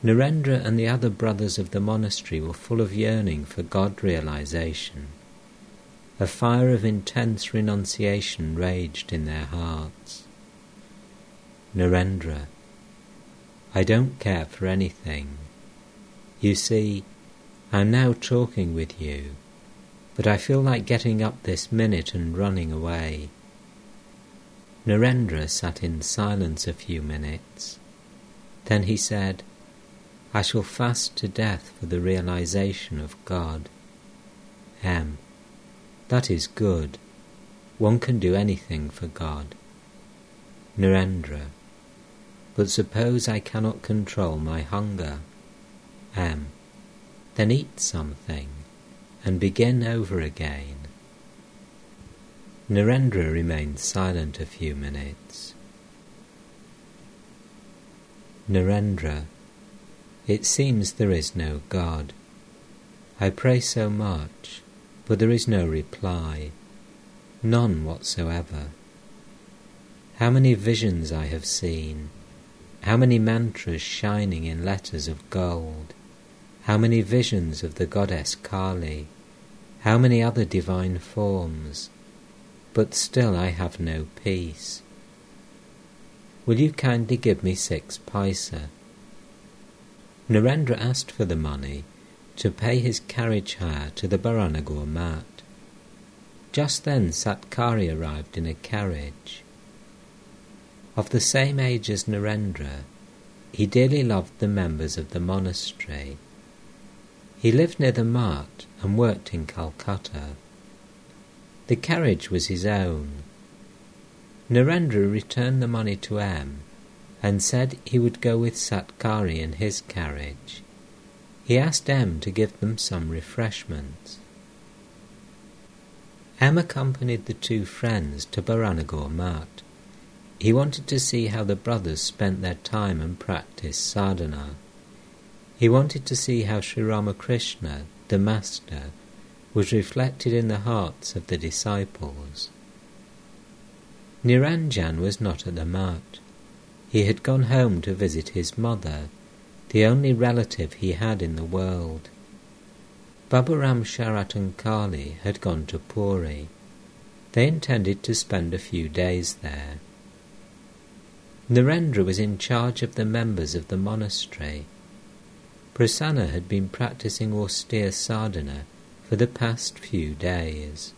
Speaker 1: Narendra and the other brothers of the monastery were full of yearning for God realization. A fire of intense renunciation raged in their hearts. Narendra, I don't care for anything you see, I'm now talking with you, but I feel like getting up this minute and running away. Narendra sat in silence a few minutes. Then he said, I shall fast to death for the realization of God. M. That is good. One can do anything for God. Narendra. But suppose I cannot control my hunger am, then eat something and begin over again. Narendra remained silent a few minutes. Narendra, it seems there is no God. I pray so much, but there is no reply, none whatsoever. How many visions I have seen, how many mantras shining in letters of gold, how many visions of the goddess Kali, how many other divine forms, but still I have no peace. Will you kindly give me six paisa? Narendra asked for the money to pay his carriage hire to the Baranagar Mutt. Just then Satkari arrived in a carriage. Of the same age as Narendra, he dearly loved the members of the monastery He lived near the mutt and worked in Calcutta. The carriage was his own. Narendra returned the money to M and said he would go with Satkari in his carriage. He asked M to give them some refreshments. M accompanied the two friends to Baranagore Mutt. He wanted to see how the brothers spent their time and practiced sadhana. He wanted to see how Sri Ramakrishna, the Master, was reflected in the hearts of the disciples. Niranjan was not at the mutt. He had gone home to visit his mother, the only relative he had in the world. Baburam Sharat and Kali had gone to Puri. They intended to spend a few days there. Narendra was in charge of the members of the monastery. Prasanna had been practicing austere sadhana for the past few days.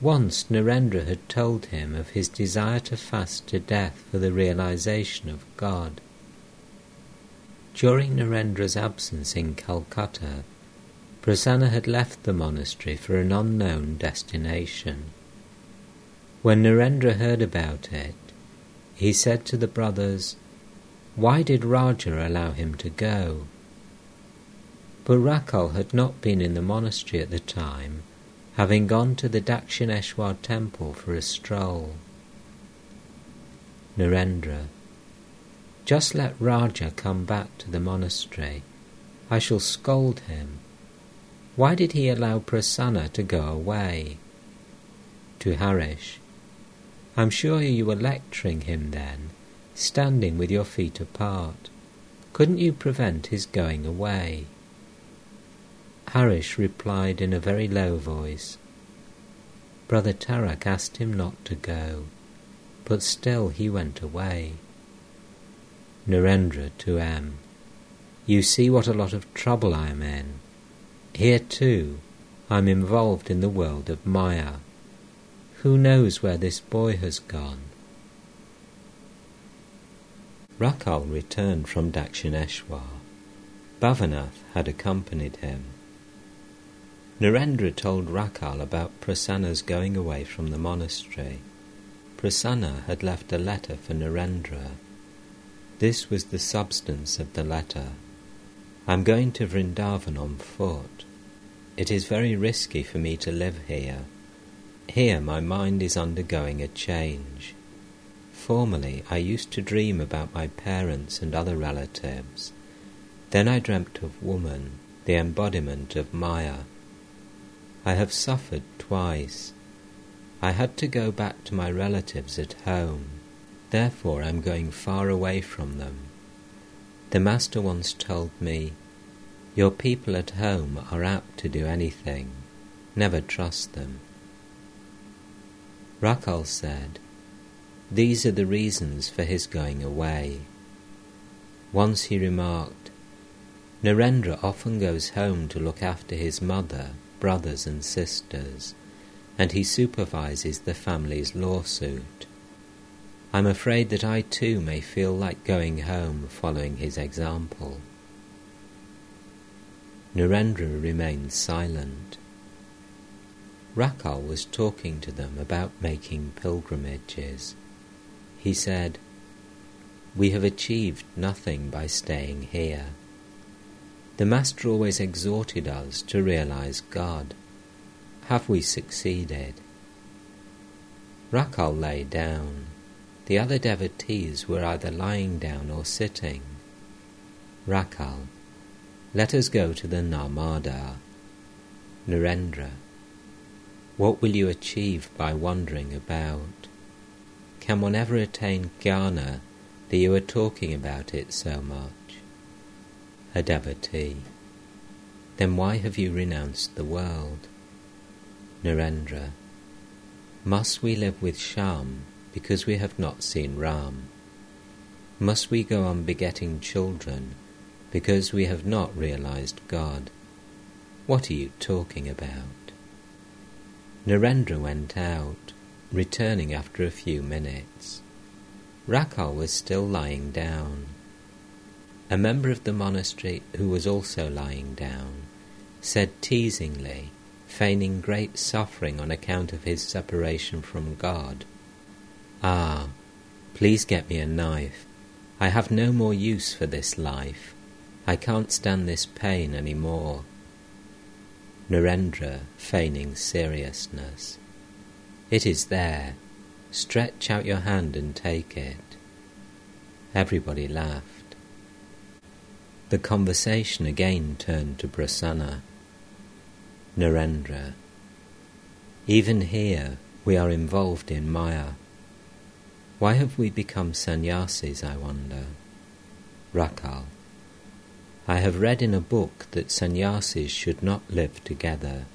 Speaker 1: Once Narendra had told him of his desire to fast to death for the realization of God. During Narendra's absence in Calcutta, Prasanna had left the monastery for an unknown destination. When Narendra heard about it, he said to the brothers, Why did Raja allow him to go? But Rakhal had not been in the monastery at the time, having gone to the Dakshineshwar temple for a stroll. Narendra, just let Raja come back to the monastery. I shall scold him. Why did he allow Prasanna to go away? To Harish, I'm sure you were lecturing him then, standing with your feet apart. Couldn't you prevent his going away? Harish replied in a very low voice. Brother Tarak asked him not to go, but still he went away. Narendra to M. You see what a lot of trouble I am in. Here too, I'm involved in the world of Maya. Who knows where this boy has gone? Rakhal returned from Dakshineshwar. Bhavanath had accompanied him. Narendra told Rakhal about Prasanna's going away from the monastery. Prasanna had left a letter for Narendra this was the substance of the letter. I'm going to Vrindavan on foot. It is very risky for me to live here. Here my mind is undergoing a change. Formerly I used to dream about my parents and other relatives. Then I dreamt of woman, the embodiment of Maya. I have suffered twice. I had to go back to my relatives at home. Therefore I am going far away from them. The Master once told me, Your people at home are apt to do anything. Never trust them. Rakhal said, These are the reasons for his going away. Once he remarked, Narendra often goes home to look after his mother, brothers, and sisters, and he supervises the family's lawsuit. I'm afraid that I too may feel like going home following his example. Narendra remained silent. Rakhal was talking to them about making pilgrimages. He said, We have achieved nothing by staying here. The Master always exhorted us to realize God. Have we succeeded? Rakhal lay down. The other devotees were either lying down or sitting. Rakhal, let us go to the Narmada. Narendra, what will you achieve by wandering about? Can one ever attain jnana that you are talking about it so much? A devotee, then why have you renounced the world? Narendra, must we live with Shyam because we have not seen Ram? Must we go on begetting children because we have not realized God? What are you talking about? Narendra went out, returning after a few minutes. Rakhal was still lying down. a member of the monastery who was also lying down, said teasingly, feigning great suffering on account of his separation from God, Ah, please get me a knife. I have no more use for this life. I can't stand this pain any more. Narendra, feigning seriousness. It is there. Stretch out your hand and take it. Everybody laughed. The conversation again turned to Prasanna. Narendra. Even here we are involved in Maya. Why have we become sannyasis, I wonder? Rakhal. I have read in a book that sannyasis should not live together.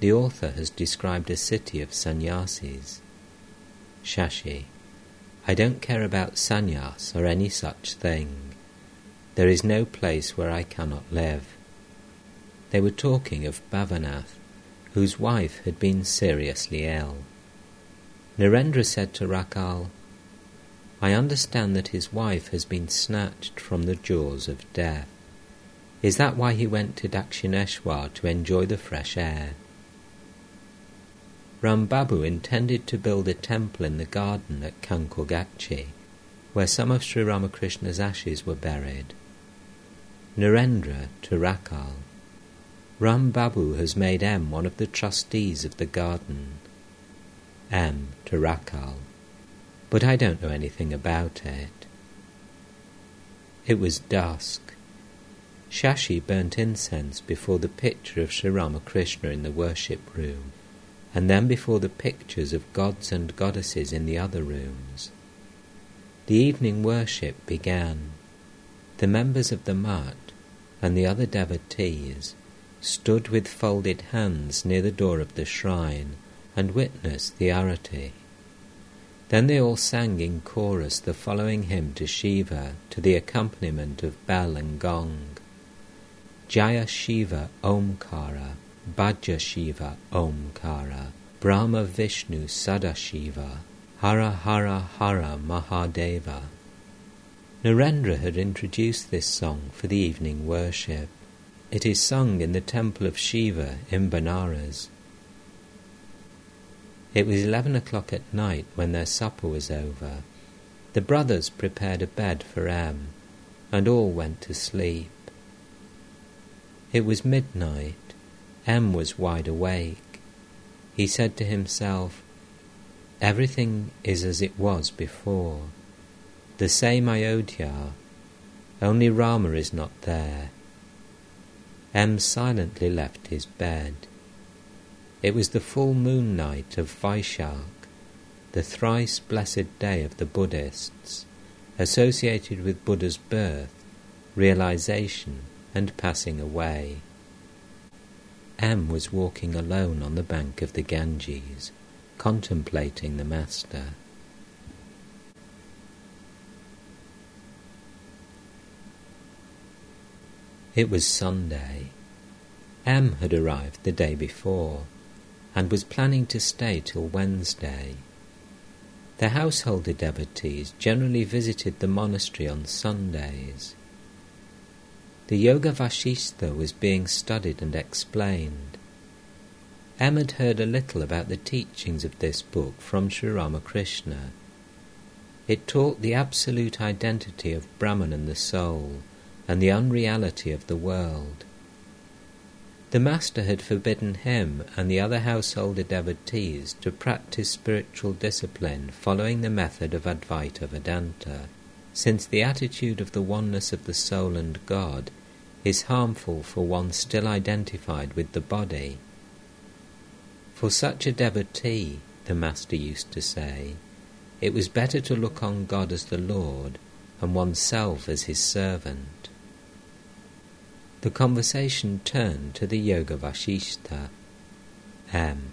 Speaker 1: The author has described a city of sannyasis. Shashi. I don't care about sannyas or any such thing. There is no place where I cannot live. They were talking of Bhavanath, whose wife had been seriously ill. Narendra said to Rakhal, I understand that his wife has been snatched from the jaws of death. Is that why he went to Dakshineshwar to enjoy the fresh air? Rambabu intended to build a temple in the garden at Kankurgatchi, where some of Sri Ramakrishna's ashes were buried. Narendra to Rakhal. Rambabu has made M one of the trustees of the garden. M to Rakhal. But I don't know anything about it. It was dusk. Shashi burnt incense before the picture of Sri Ramakrishna in the worship room and then before the pictures of gods and goddesses in the other rooms. The evening worship began. The members of the Mutt and the other devotees stood with folded hands near the door of the shrine and witness the arati. Then they all sang in chorus the following hymn to Shiva to the accompaniment of bell and gong. Jaya Shiva Omkara Bhaja Shiva Omkara, Brahma Vishnu Sadashiva, Hara Hara Hara Mahadeva. Narendra had introduced this song for the evening worship. It is sung in the temple of Shiva in Benares. It was eleven o'clock at night when their supper was over. The brothers prepared a bed for M, and all went to sleep. It was midnight. M was wide awake. He said to himself, Everything is as it was before. The same Ayodhya, only Rama is not there. M silently left his bed. It was the full moon night of Vaishak, the thrice blessed day of the Buddhists, associated with Buddha's birth, realization, and passing away. M was walking alone on the bank of the Ganges, contemplating the Master. It was Sunday. M had arrived the day before and was planning to stay till Wednesday. The householder devotees generally visited the monastery on Sundays. The Yoga Vasistha was being studied and explained. M had heard a little about the teachings of this book from Sri Ramakrishna. It taught the absolute identity of Brahman and the soul, and the unreality of the world. The Master had forbidden him and the other household devotees to practice spiritual discipline following the method of Advaita Vedanta since the attitude of the oneness of the soul and God is harmful for one still identified with the body. For such a devotee, the Master used to say, it was better to look on God as the Lord and oneself as his servant. The conversation turned to the Yoga Vasistha. M.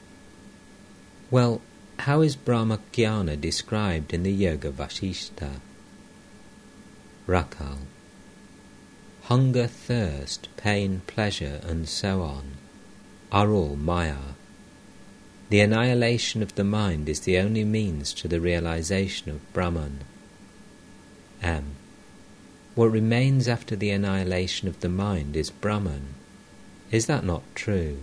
Speaker 1: Well, how is Brahmagyana described in the Yoga Vasistha? Rakhal. Hunger, thirst, pain, pleasure, and so on are all Maya. The annihilation of the mind is the only means to the realization of Brahman. M. what remains after the annihilation of the mind is Brahman. Is that not true?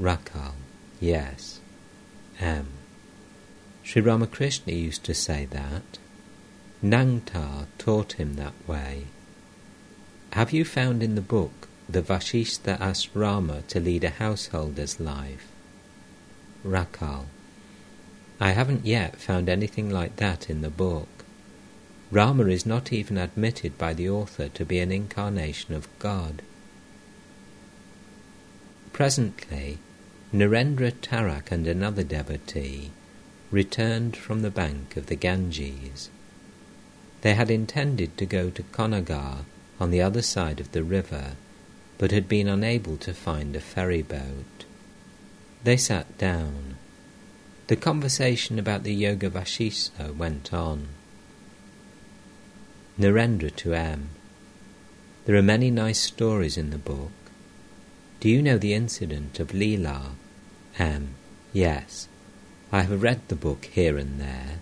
Speaker 1: Rakhal, yes. M. Sri Ramakrishna used to say that. Nangta taught him that way. Have you found in the book the Vasistha Rama to lead a householder's life? Rakhal. I haven't yet found anything like that in the book. Rama is not even admitted by the author to be an incarnation of God. Presently, Narendra Tarak and another devotee returned from the bank of the Ganges. They had intended to go to Konnagar on the other side of the river, but had been unable to find a ferry boat. They sat down. The conversation about the Yoga Vasistha went on. Narendra to M. There are many nice stories in the book. Do you know the incident of Leela? M. Yes. I have read the book here and there.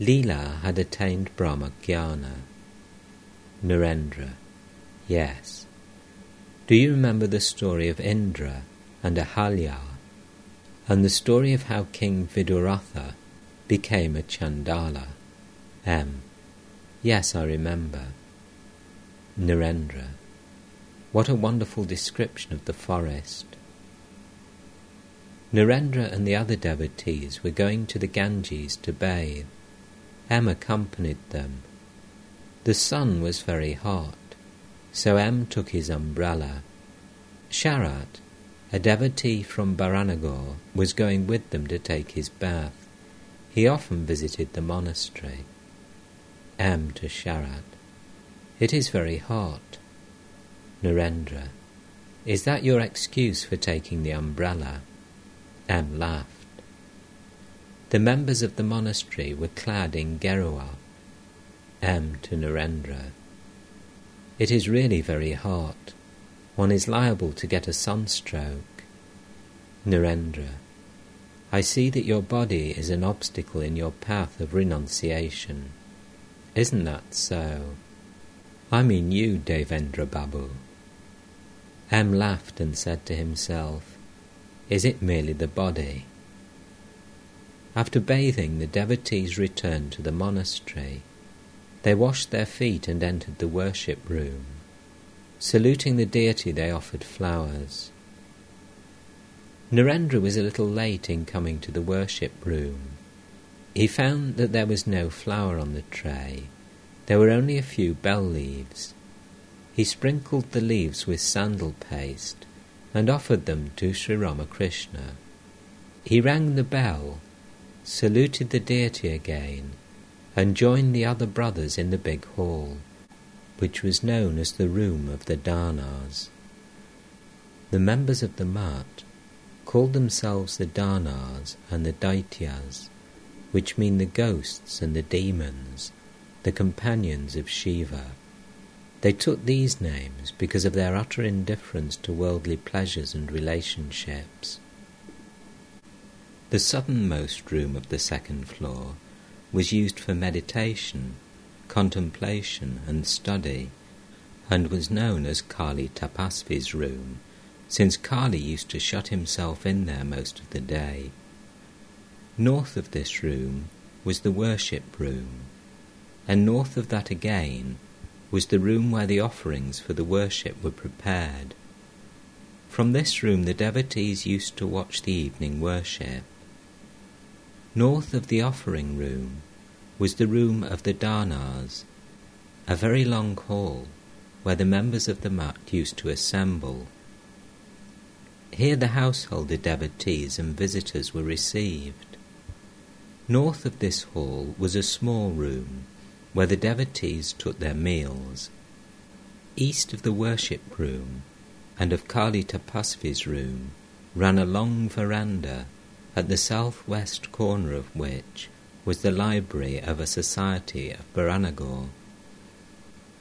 Speaker 1: Leela had attained Brahma Jnana. Narendra. Yes. Do you remember the story of Indra and Ahalya? and the story of how King Viduratha became a Chandala. M. Yes, I remember. Narendra. What a wonderful description of the forest. Narendra and the other devotees were going to the Ganges to bathe. M accompanied them. The sun was very hot, so M took his umbrella. Sharat, a devotee from Baranagar was going with them to take his bath. He often visited the monastery. M. to Sharat. It is very hot. Narendra. Is that your excuse for taking the umbrella? M. laughed. The members of the monastery were clad in gerua. M. to Narendra. It is really very hot one is liable to get a sunstroke. Narendra, I see that your body is an obstacle in your path of renunciation. Isn't that so? I mean you, Devendra Babu. M laughed and said to himself, Is it merely the body? After bathing, the devotees returned to the monastery. They washed their feet and entered the worship room. Saluting the deity, they offered flowers. Narendra was a little late in coming to the worship room. He found that there was no flower on the tray. There were only a few bel leaves. He sprinkled the leaves with sandal paste and offered them to Sri Ramakrishna. He rang the bell, saluted the deity again, and joined the other brothers in the big hall which was known as the room of the Danas. The members of the Mutt called themselves the Danas and the Daityas, which mean the ghosts and the demons, the companions of Shiva. They took these names because of their utter indifference to worldly pleasures and relationships. The southernmost room of the second floor was used for meditation contemplation and study, and was known as Kali Tapasvi's room, since Kali used to shut himself in there most of the day. North of this room was the worship room, and north of that again was the room where the offerings for the worship were prepared. From this room the devotees used to watch the evening worship. North of the offering room was the room of the Danas, a very long hall where the members of the Mutt used to assemble. Here the householder devotees and visitors were received. North of this hall was a small room where the devotees took their meals. East of the worship room and of Kali Tapasvi's room ran a long veranda at the southwest corner of which was the library of a society of Baranagar.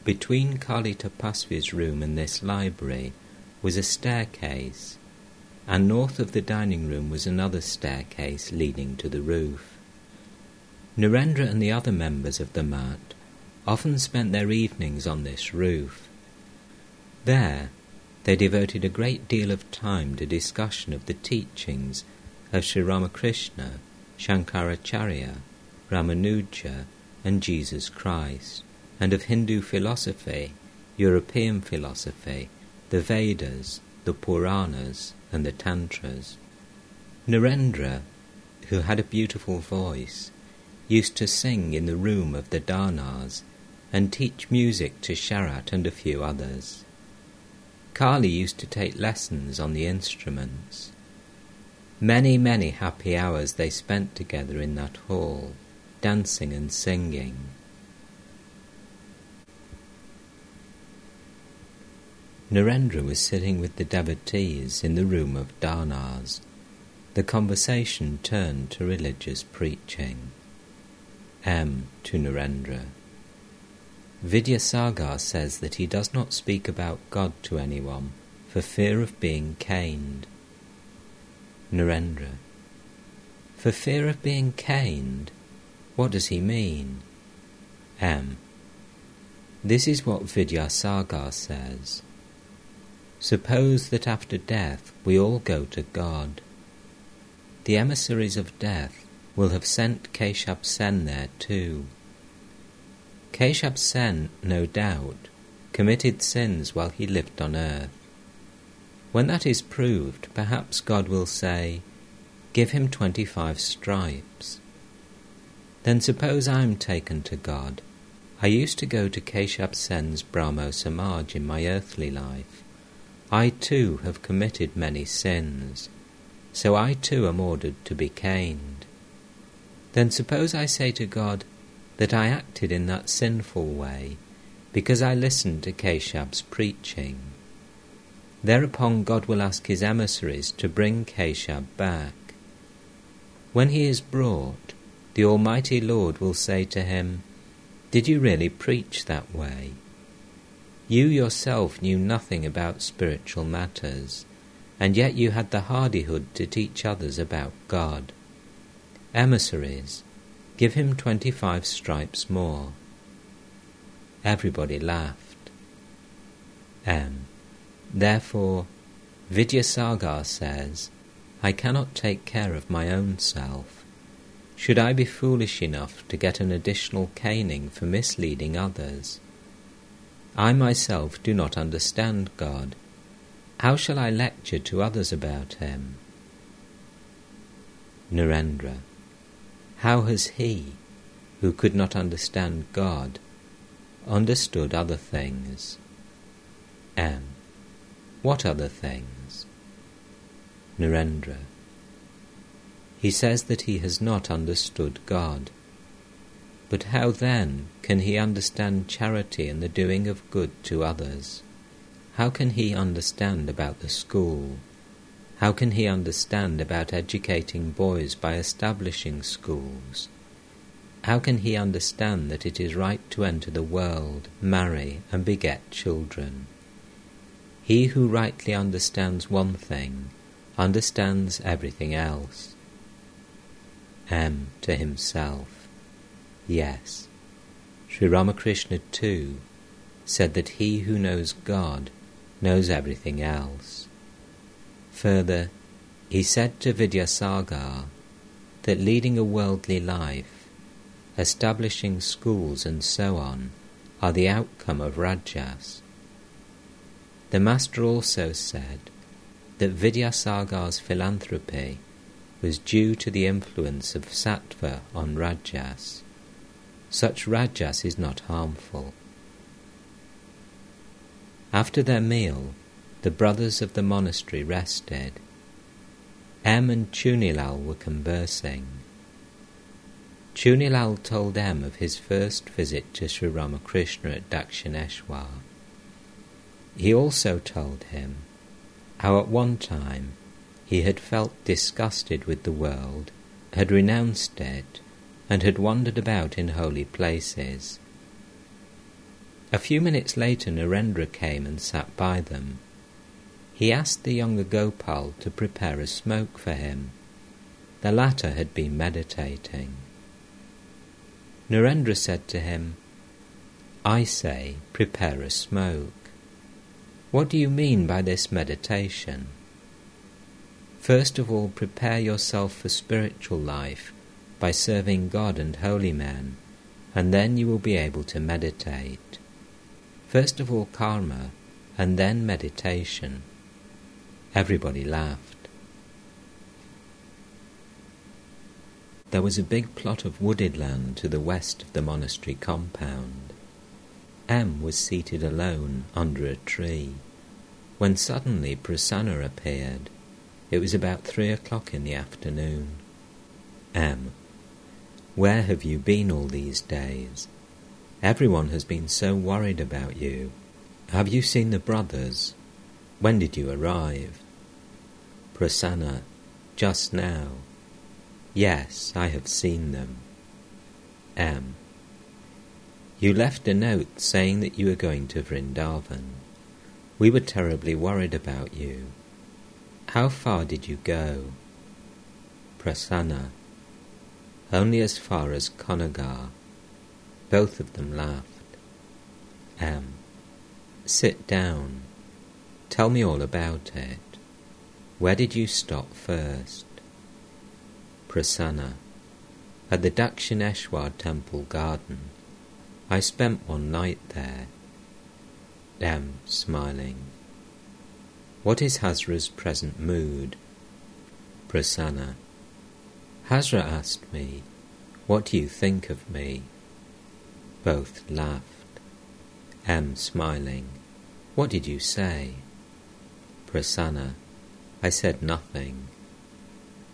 Speaker 1: Between Kali Tapasvi's room and this library was a staircase, and north of the dining room was another staircase leading to the roof. Narendra and the other members of the Mutt often spent their evenings on this roof. There, they devoted a great deal of time to discussion of the teachings of Sri Ramakrishna, Shankaracharya, Ramanuja, and Jesus Christ, and of Hindu philosophy, European philosophy, the Vedas, the Puranas, and the Tantras. Narendra, who had a beautiful voice, used to sing in the room of the Danas and teach music to Sharat and a few others. Kali used to take lessons on the instruments. Many, many happy hours they spent together in that hall, dancing and singing. Narendra was sitting with the devotees in the room of Danas. The conversation turned to religious preaching. M. to Narendra. Vidyasagar says that he does not speak about God to anyone for fear of being caned. Narendra. For fear of being caned? What does he mean? M. This is what Vidyasagar says. Suppose that after death we all go to God. The emissaries of death will have sent Keshab Sen there too. Keshab Sen, no doubt, committed sins while he lived on earth. When that is proved, perhaps God will say, Give him twenty five stripes. Then suppose I am taken to God. I used to go to Keshab Sen's Brahmo Samaj in my earthly life. I too have committed many sins, so I too am ordered to be caned. Then suppose I say to God, that I acted in that sinful way because I listened to Keshab's preaching. Thereupon God will ask his emissaries to bring Keshab back. When he is brought, the Almighty Lord will say to him, Did you really preach that way? You yourself knew nothing about spiritual matters, and yet you had the hardihood to teach others about God. Emissaries, Give him twenty five stripes more. Everybody laughed. M. Therefore, Vidyasagar says, I cannot take care of my own self. Should I be foolish enough to get an additional caning for misleading others? I myself do not understand God. How shall I lecture to others about Him? Narendra. How has he, who could not understand God, understood other things? M. What other things? Narendra. He says that he has not understood God. But how then can he understand charity and the doing of good to others? How can he understand about the school, how can he understand about educating boys by establishing schools? How can he understand that it is right to enter the world, marry, and beget children? He who rightly understands one thing understands everything else. M. To himself. Yes. Sri Ramakrishna too said that he who knows God knows everything else. Further, he said to Vidyasagar that leading a worldly life, establishing schools and so on, are the outcome of rajas. The Master also said that Vidyasagar's philanthropy was due to the influence of sattva on rajas. Such rajas is not harmful. After their meal, the brothers of the monastery rested. M and Chunilal were conversing. Chunilal told M of his first visit to Sri Ramakrishna at Dakshineshwar. He also told him how at one time he had felt disgusted with the world, had renounced it, and had wandered about in holy places. A few minutes later Narendra came and sat by them he asked the younger Gopal to prepare a smoke for him. The latter had been meditating. Narendra said to him, I say, prepare a smoke. What do you mean by this meditation? First of all, prepare yourself for spiritual life by serving God and holy men, and then you will be able to meditate. First of all, karma, and then meditation. Everybody laughed. There was a big plot of wooded land to the west of the monastery compound. M was seated alone under a tree, when suddenly Prasanna appeared. It was about three o'clock in the afternoon. M. Where have you been all these days? Everyone has been so worried about you. Have you seen the brothers? When did you arrive? Prasanna, just now. Yes, I have seen them. M. You left a note saying that you were going to Vrindavan. We were terribly worried about you. How far did you go? Prasanna. Only as far as Konnagar. Both of them laughed. M. Sit down. Tell me all about it. Where did you stop first? Prasanna. At the Dakshineshwar temple garden. I spent one night there. M. Smiling. What is Hazra's present mood? Prasanna. Hazra asked me, What do you think of me? Both laughed. M. Smiling. What did you say? Prasanna. I said nothing.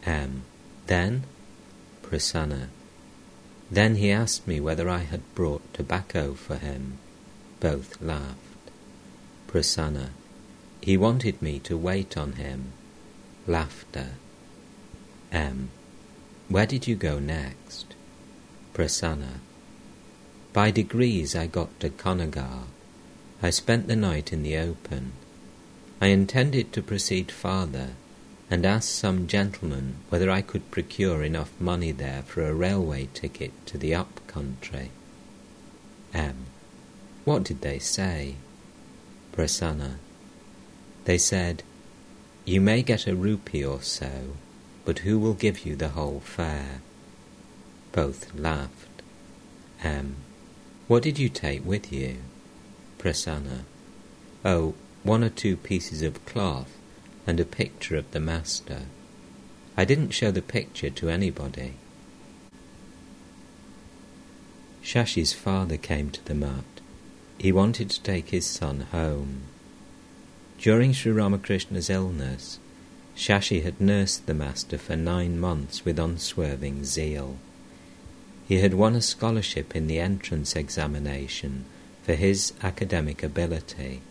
Speaker 1: M. Then? Prasanna. Then he asked me whether I had brought tobacco for him. Both laughed. Prasanna. He wanted me to wait on him. Laughter. M. Where did you go next? Prasanna. By degrees I got to Konnagar. I spent the night in the open. I intended to proceed farther and asked some gentleman whether I could procure enough money there for a railway ticket to the up country. M. What did they say? Prasanna. They said, You may get a rupee or so, but who will give you the whole fare? Both laughed. M. What did you take with you? Prasanna. Oh, one or two pieces of cloth, and a picture of the Master. I didn't show the picture to anybody. Shashi's father came to the mutt. He wanted to take his son home. During Sri Ramakrishna's illness, Shashi had nursed the Master for nine months with unswerving zeal. He had won a scholarship in the entrance examination for his academic ability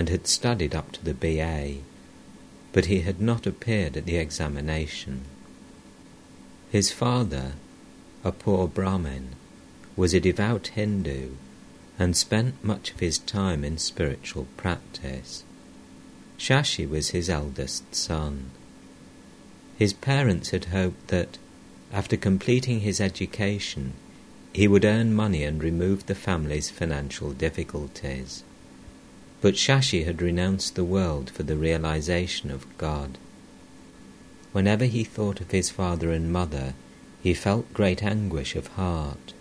Speaker 1: and had studied up to the BA, but he had not appeared at the examination. His father, a poor Brahmin, was a devout Hindu and spent much of his time in spiritual practice. Shashi was his eldest son. His parents had hoped that, after completing his education, he would earn money and remove the family's financial difficulties. But Shashi had renounced the world for the realization of God. Whenever he thought of his father and mother, he felt great anguish of heart.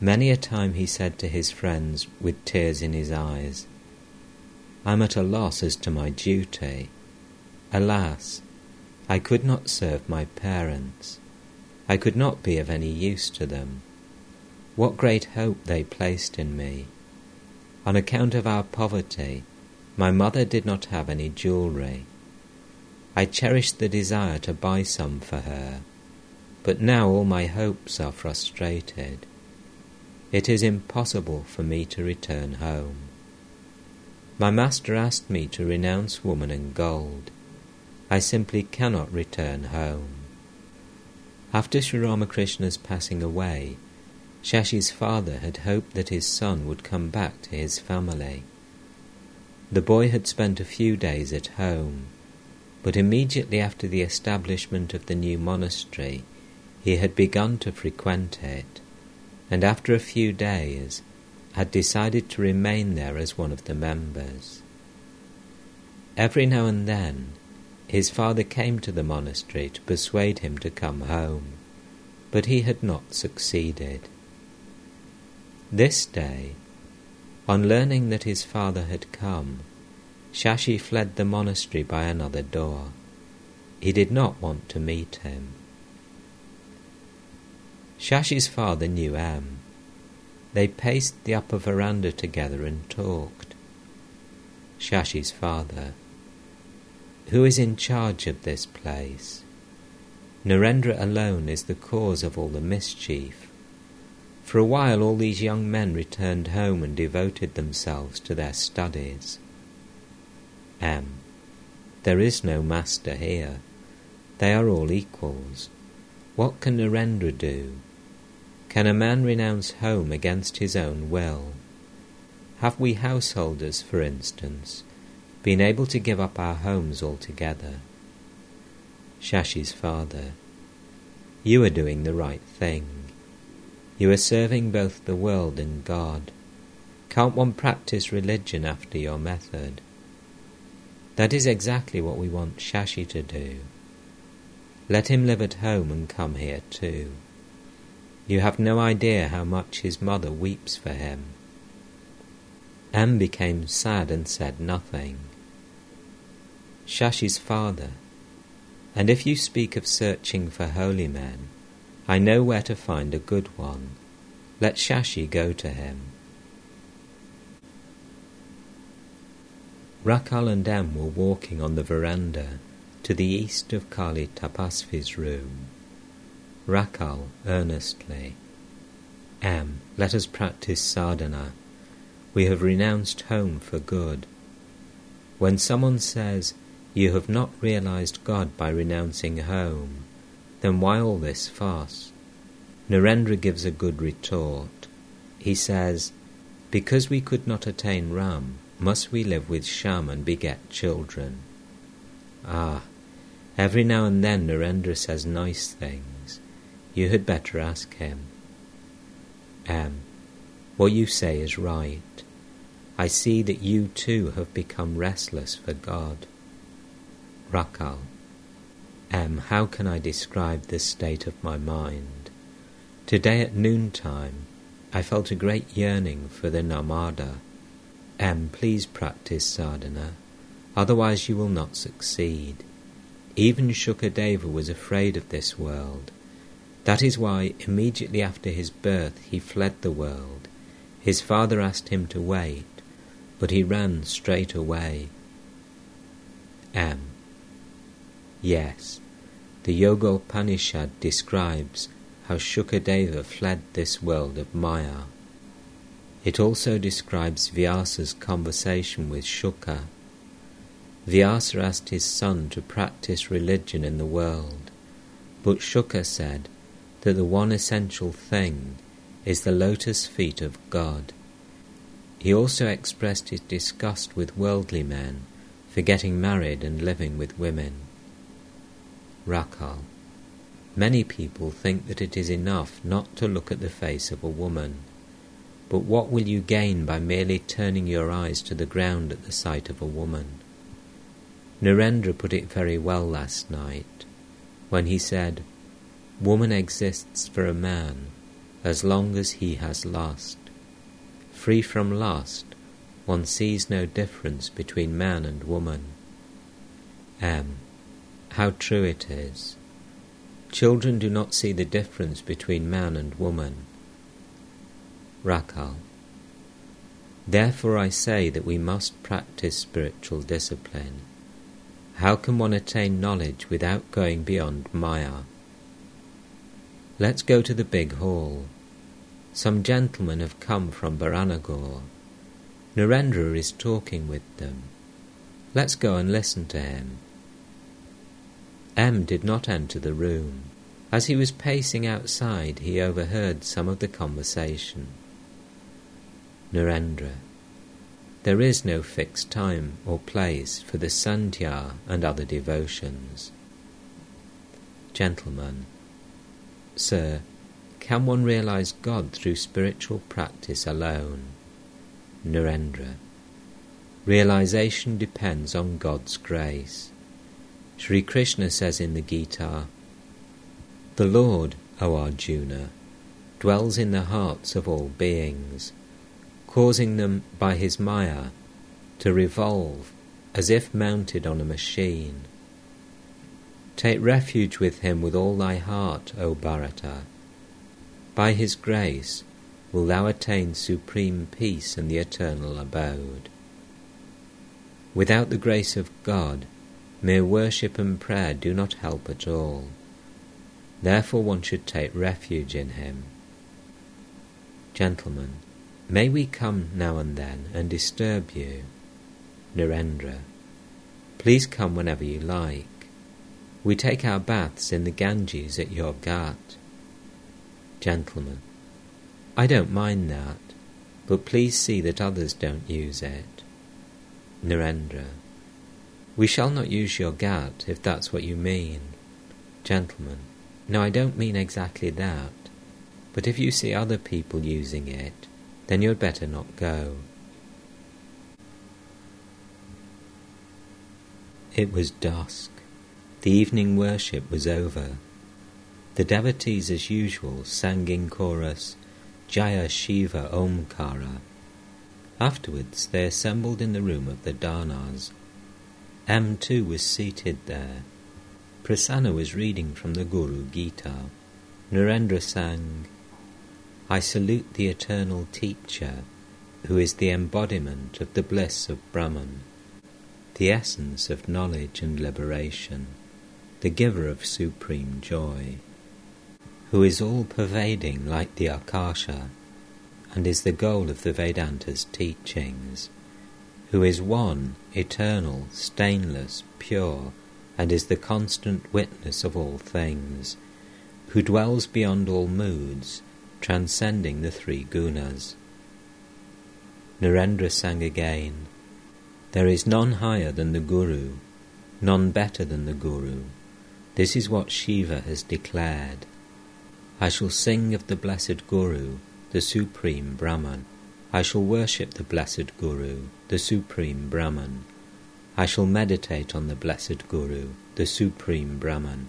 Speaker 1: Many a time he said to his friends, with tears in his eyes, I'm at a loss as to my duty. Alas, I could not serve my parents. I could not be of any use to them. What great hope they placed in me. On account of our poverty, my mother did not have any jewellery. I cherished the desire to buy some for her, but now all my hopes are frustrated. It is impossible for me to return home. My master asked me to renounce woman and gold. I simply cannot return home. After Sri Ramakrishna's passing away, Shashi's father had hoped that his son would come back to his family. The boy had spent a few days at home, but immediately after the establishment of the new monastery, he had begun to frequent it, and after a few days, had decided to remain there as one of the members. Every now and then, his father came to the monastery to persuade him to come home, but he had not succeeded. This day, on learning that his father had come, Shashi fled the monastery by another door. He did not want to meet him. Shashi's father knew M. They paced the upper veranda together and talked. Shashi's father. Who is in charge of this place? Narendra alone is the cause of all the mischief. For a while all these young men returned home and devoted themselves to their studies. M. There is no master here. They are all equals. What can Narendra do? Can a man renounce home against his own will? Have we householders, for instance, been able to give up our homes altogether? Shashi's father, you are doing the right thing. You are serving both the world and God. Can't one practice religion after your method? That is exactly what we want Shashi to do. Let him live at home and come here too. You have no idea how much his mother weeps for him. M became sad and said nothing. Shashi's father, and if you speak of searching for holy men, I know where to find a good one. Let Shashi go to him. Rakhal and M were walking on the veranda to the east of Kali Tapasvi's room. Rakhal earnestly. M. Let us practice sadhana. We have renounced home for good. When someone says, You have not realized God by renouncing home, then why all this fuss? Narendra gives a good retort. He says, Because we could not attain Ram, must we live with Shyam and beget children? Ah, every now and then Narendra says nice things. You had better ask him. M. What you say is right. I see that you too have become restless for God. Rakhal. M. How can I describe this state of my mind? Today at noontime, I felt a great yearning for the Narmada. M. Please practice sadhana, otherwise you will not succeed. Even Shukadeva was afraid of this world that is why, immediately after his birth, he fled the world. His father asked him to wait, but he ran straight away. M. Yes, the Yogopanishad describes how Shukadeva fled this world of Maya. It also describes Vyasa's conversation with Shuka. Vyasa asked his son to practice religion in the world, but Shuka said, that the one essential thing is the lotus feet of God. He also expressed his disgust with worldly men for getting married and living with women. Rakhal. Many people think that it is enough not to look at the face of a woman. But what will you gain by merely turning your eyes to the ground at the sight of a woman? Narendra put it very well last night when he said, Woman exists for a man as long as he has lust. Free from lust, one sees no difference between man and woman. M. How true it is. Children do not see the difference between man and woman. Rakhal. Therefore I say that we must practice spiritual discipline. How can one attain knowledge without going beyond Maya? Let's go to the big hall. Some gentlemen have come from Baranagore. Narendra is talking with them. Let's go and listen to him. M did not enter the room. As he was pacing outside, he overheard some of the conversation. Narendra. There is no fixed time or place for the sandhya and other devotions. Gentlemen. Sir, can one realize God through spiritual practice alone? Narendra. Realization depends on God's grace. Sri Krishna says in the Gita, The Lord, O Arjuna, dwells in the hearts of all beings, causing them by his Maya to revolve as if mounted on a machine. Take refuge with him with all thy heart, O Bharata. By his grace will thou attain supreme peace and the eternal abode. Without the grace of God, mere worship and prayer do not help at all. Therefore one should take refuge in him. Gentlemen, may we come now and then and disturb you? Narendra, please come whenever you like. We take our baths in the Ganges at your ghat. Gentlemen, I don't mind that, but please see that others don't use it. Narendra, we shall not use your ghat if that's what you mean. Gentlemen, no, I don't mean exactly that, but if you see other people using it, then you'd better not go. It was dusk. The evening worship was over. The devotees, as usual, sang in chorus, Jaya Shiva Omkara. Afterwards they assembled in the room of the Danas. M too was seated there. Prasanna was reading from the Guru Gita. Narendra sang, I salute the eternal teacher, who is the embodiment of the bliss of Brahman, the essence of knowledge and liberation, the giver of supreme joy who is all pervading like the Akasha, and is the goal of the Vedanta's teachings, who is one, eternal, stainless, pure, and is the constant witness of all things, who dwells beyond all moods, transcending the three gunas. Narendra sang again, There is none higher than the Guru, none better than the Guru. This is what Shiva has declared. I shall sing of the blessed Guru, the supreme Brahman. I shall worship the blessed Guru, the supreme Brahman. I shall meditate on the blessed Guru, the supreme Brahman.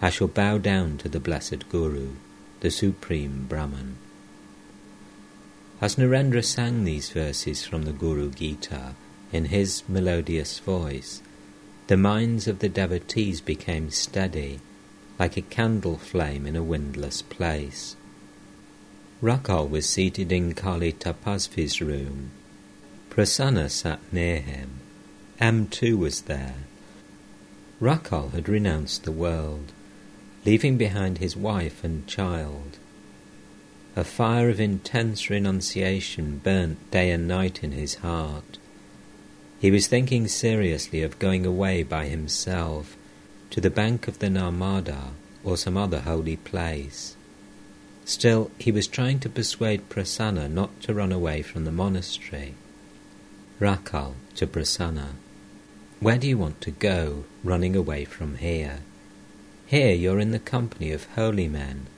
Speaker 1: I shall bow down to the blessed Guru, the supreme Brahman. As Narendra sang these verses from the Guru Gita in his melodious voice, the minds of the devotees became steady like a candle flame in a windless place. Rakhal was seated in Kali Tapasvi's room. Prasanna sat near him. M too was there. Rakhal had renounced the world, leaving behind his wife and child. A fire of intense renunciation burnt day and night in his heart. He was thinking seriously of going away by himself to the bank of the Narmada or some other holy place. Still, he was trying to persuade Prasanna not to run away from the monastery. Rakhal to Prasanna, Where do you want to go, running away from here? Here you're in the company of holy men.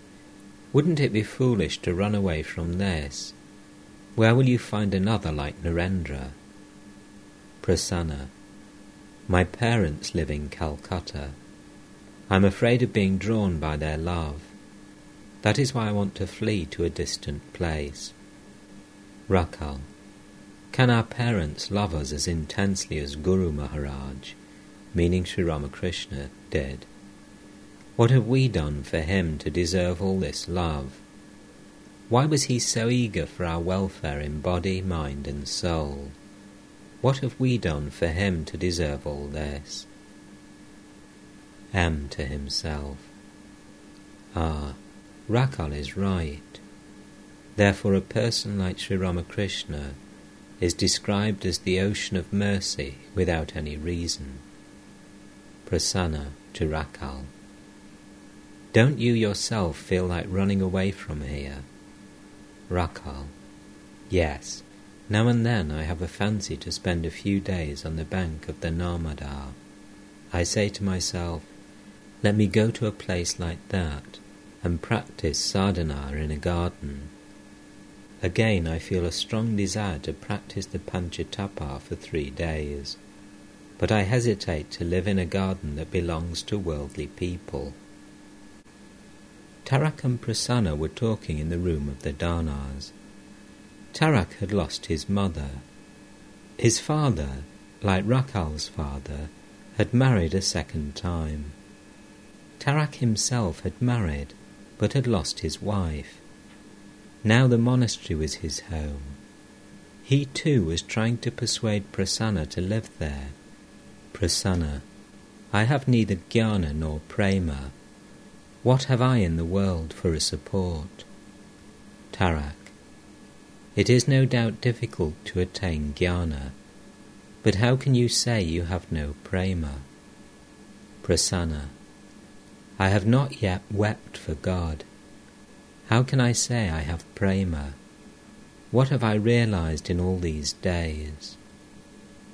Speaker 1: Wouldn't it be foolish to run away from this? Where will you find another like Narendra? Prasanna, my parents live in Calcutta. I'm afraid of being drawn by their love. That is why I want to flee to a distant place. Rakhal. Can our parents love us as intensely as Guru Maharaj, meaning Sri Ramakrishna, did? What have we done for him to deserve all this love? Why was he so eager for our welfare in body, mind, and soul? What have we done for him to deserve all this? M to himself. Ah, Rakhal is right. Therefore a person like Sri Ramakrishna is described as the ocean of mercy without any reason. Prasanna to Rakhal. Don't you yourself feel like running away from here? Rakhal. Yes, now and then I have a fancy to spend a few days on the bank of the Narmada. I say to myself, let me go to a place like that and practice sadhana in a garden. Again, I feel a strong desire to practice the Panchatapa for three days, but I hesitate to live in a garden that belongs to worldly people. Tarak and Prasanna were talking in the room of the Danas. Tarak had lost his mother. His father, like Rakhal's father, had married a second time. Tarak himself had married, but had lost his wife. Now the monastery was his home. He too was trying to persuade Prasanna to live there. Prasanna, I have neither jnana nor prema. What have I in the world for a support? Tarak, it is no doubt difficult to attain jnana, but how can you say you have no prema? Prasanna, I have not yet wept for God. How can I say I have prema? What have I realized in all these days?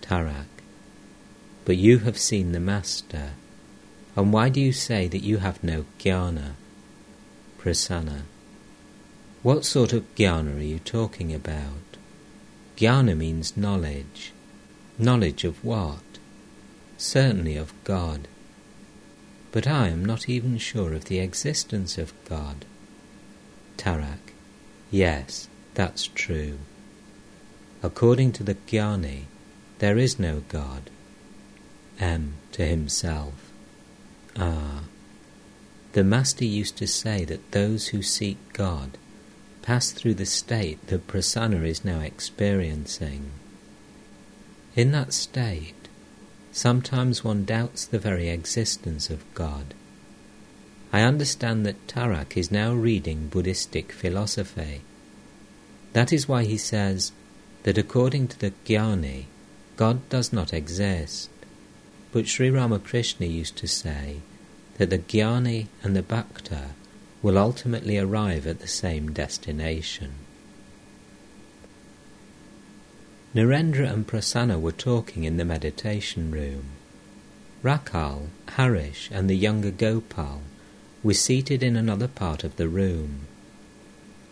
Speaker 1: Tarak, but you have seen the Master, and why do you say that you have no jnana? Prasanna, what sort of jnana are you talking about? Jnana means knowledge. Knowledge of what? Certainly of God. But I am not even sure of the existence of God. Tarak. Yes, that's true. According to the Jnani, there is no God. M. To himself. Ah. The Master used to say that those who seek God pass through the state that Prasanna is now experiencing. In that state, sometimes one doubts the very existence of God I understand that Tarak is now reading Buddhistic philosophy. That is why he says that according to the Jnani, God does not exist. But Sri Ramakrishna used to say that the Jnani and the Bhakta will ultimately arrive at the same destination. Narendra and Prasanna were talking in the meditation room. Rakhal, Harish, and the younger Gopal were seated in another part of the room.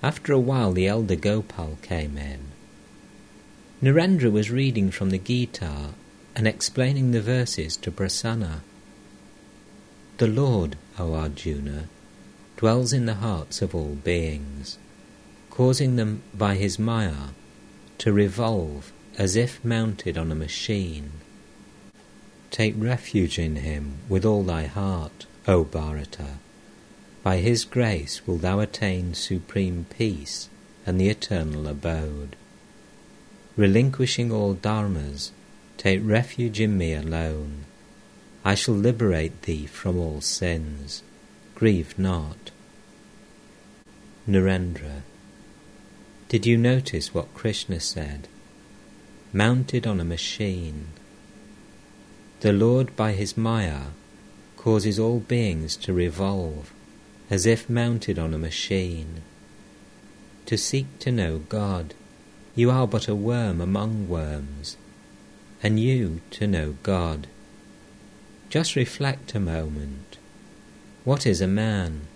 Speaker 1: After a while, the elder Gopal came in. Narendra was reading from the Gita and explaining the verses to Prasanna. The Lord, O Arjuna, dwells in the hearts of all beings, causing them by his Maya to revolve as if mounted on a machine. Take refuge in him with all thy heart, O Bharata by his grace wilt thou attain supreme peace and the eternal abode. Relinquishing all dharmas, take refuge in me alone. I shall liberate thee from all sins. Grieve not. Narendra. Did you notice what Krishna said? Mounted on a machine. The Lord by his Maya causes all beings to revolve as if mounted on a machine. To seek to know God, you are but a worm among worms, and you to know God. Just reflect a moment. What is a man?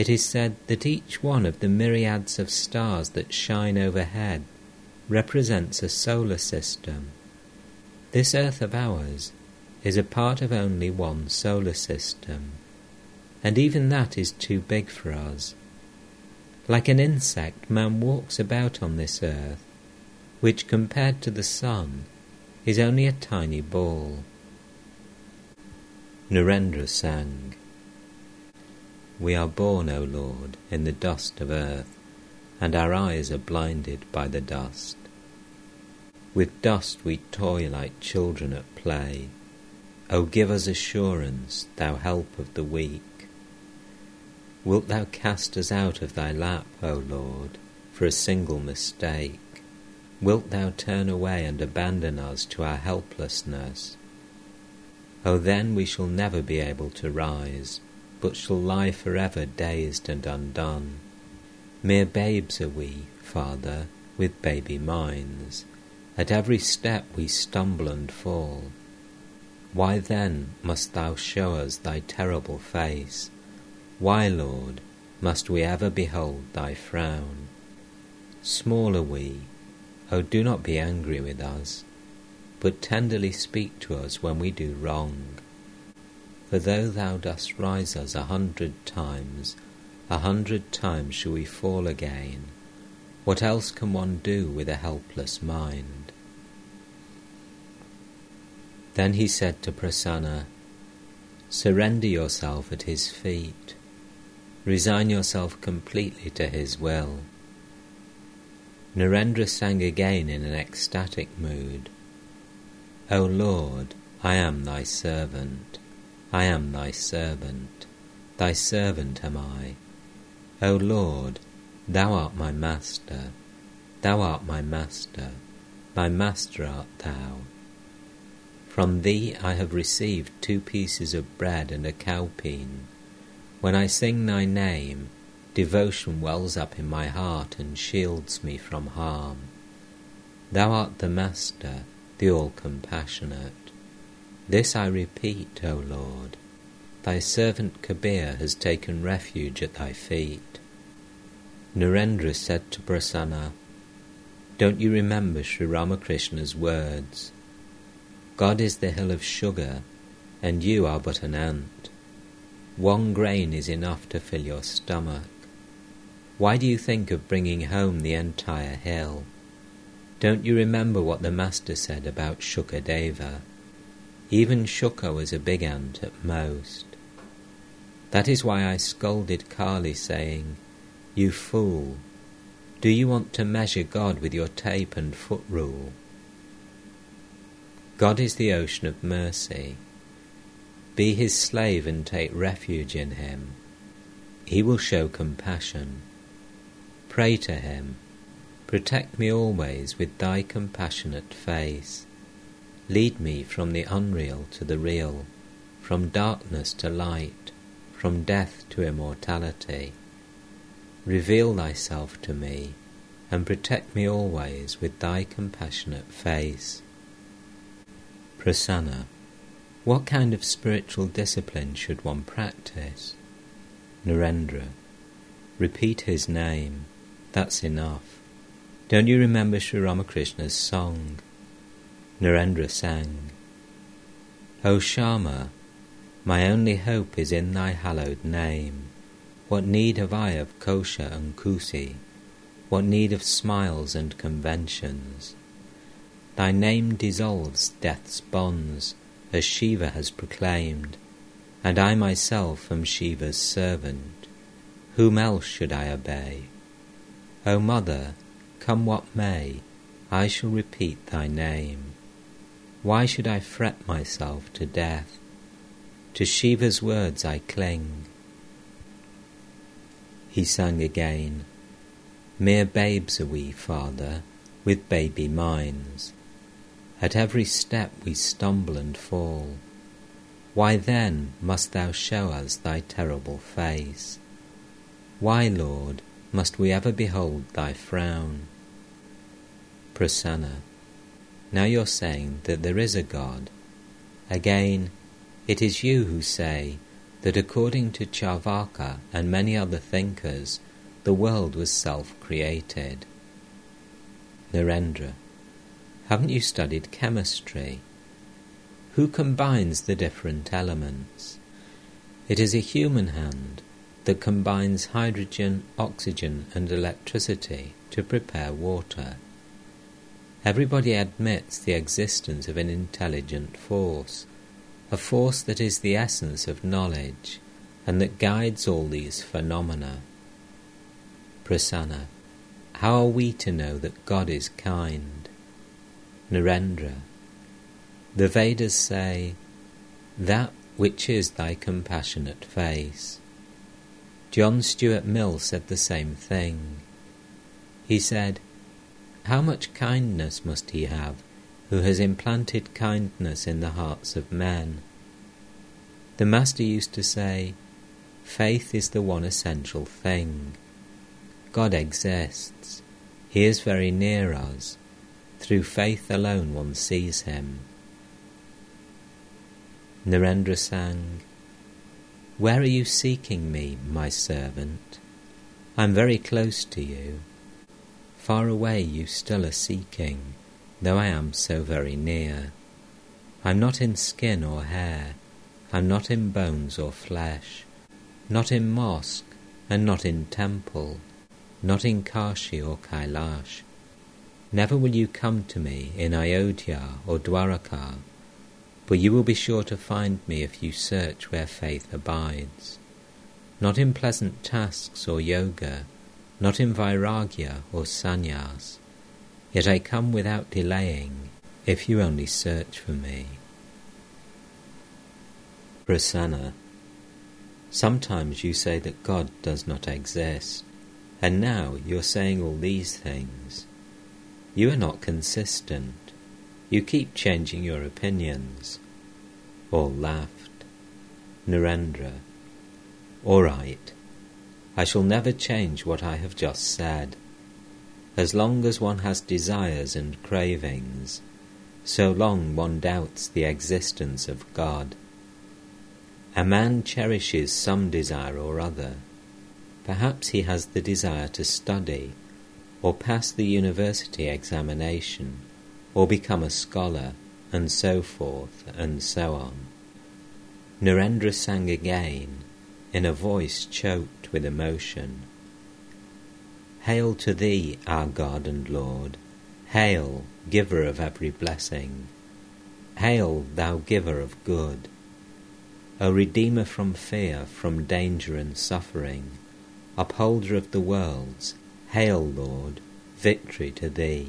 Speaker 1: It is said that each one of the myriads of stars that shine overhead represents a solar system. This earth of ours is a part of only one solar system and even that is too big for us. Like an insect, man walks about on this earth, which compared to the sun is only a tiny ball. Narendra sang, We are born, O Lord, in the dust of earth, and our eyes are blinded by the dust. With dust we toy like children at play. O give us assurance, thou help of the weak. Wilt thou cast us out of thy lap, O Lord, for a single mistake? Wilt thou turn away and abandon us to our helplessness? O then we shall never be able to rise, but shall lie forever dazed and undone. Mere babes are we, Father, with baby minds. At every step we stumble and fall. Why then must thou show us thy terrible face? Why, Lord, must we ever behold thy frown? Small are we, oh, do not be angry with us, but tenderly speak to us when we do wrong. For though thou dost rise us a hundred times, a hundred times shall we fall again. What else can one do with a helpless mind? Then he said to Prasanna, Surrender yourself at his feet. Resign yourself completely to his will. Narendra sang again in an ecstatic mood. O Lord, I am thy servant. I am thy servant. Thy servant am I. O Lord, thou art my master. Thou art my master. My master art thou. From thee I have received two pieces of bread and a kaupin. When I sing thy name, devotion wells up in my heart and shields me from harm. Thou art the Master, the all compassionate. This I repeat, O Lord. Thy servant Kabir has taken refuge at thy feet. Narendra said to Prasanna, Don't you remember Sri Ramakrishna's words? God is the hill of sugar, and you are but an ant. One grain is enough to fill your stomach. Why do you think of bringing home the entire hill? Don't you remember what the Master said about Shukadeva? Even Shuka was a big ant at most. That is why I scolded Kali, saying, You fool, do you want to measure God with your tape and foot rule? God is the ocean of mercy. Be his slave and take refuge in him. He will show compassion. Pray to him Protect me always with thy compassionate face. Lead me from the unreal to the real, from darkness to light, from death to immortality. Reveal thyself to me, and protect me always with thy compassionate face. Prasanna. What kind of spiritual discipline should one practice? Narendra. Repeat his name. That's enough. Don't you remember Sri Ramakrishna's song? Narendra sang, O Shyama, my only hope is in thy hallowed name. What need have I of kosha and kushi? What need of smiles and conventions? Thy name dissolves death's bonds, as Shiva has proclaimed, and I myself am Shiva's servant. Whom else should I obey? O Mother, Come what may, I shall repeat thy name. Why should I fret myself to death? To Shiva's words I cling. He sang again, Mere babes are we, Father, with baby minds. At every step we stumble and fall. Why then must thou show us thy terrible face? Why, Lord, must we ever behold thy frown? Prasanna. Now you're saying that there is a God. Again, it is you who say that according to Charvaka and many other thinkers, the world was self created. Narendra. Haven't you studied chemistry? Who combines the different elements? It is a human hand that combines hydrogen, oxygen, and electricity to prepare water. Everybody admits the existence of an intelligent force, a force that is the essence of knowledge and that guides all these phenomena. Prasanna, how are we to know that God is kind? Narendra, the Vedas say, that which is thy compassionate face. John Stuart Mill said the same thing. He said, How much kindness must he have who has implanted kindness in the hearts of men? The Master used to say, Faith is the one essential thing. God exists. He is very near us. Through faith alone one sees him. Narendra sang, where are you seeking me, my servant? I am very close to you. Far away you still are seeking, though I am so very near. I'm not in skin or hair, I'm not in bones or flesh, not in mosque and not in temple, not in Kashi or Kailash. Never will you come to me in Ayodhya or Dwaraka, but you will be sure to find me if you search where faith abides. Not in pleasant tasks or yoga, not in vairagya or sannyas, yet I come without delaying if you only search for me. Prasanna Sometimes you say that God does not exist, and now you're saying all these things. You are not consistent. You keep changing your opinions. All laughed. Narendra. All right. I shall never change what I have just said. As long as one has desires and cravings, so long one doubts the existence of God. A man cherishes some desire or other. Perhaps he has the desire to study, or pass the university examination, or become a scholar, and so forth, and so on. Narendra sang again, in a voice choked with emotion. Hail to thee, our God and Lord! Hail, giver of every blessing! Hail, thou giver of good! O Redeemer from fear, from danger and suffering, Upholder of the worlds, hail, Lord, victory to Thee,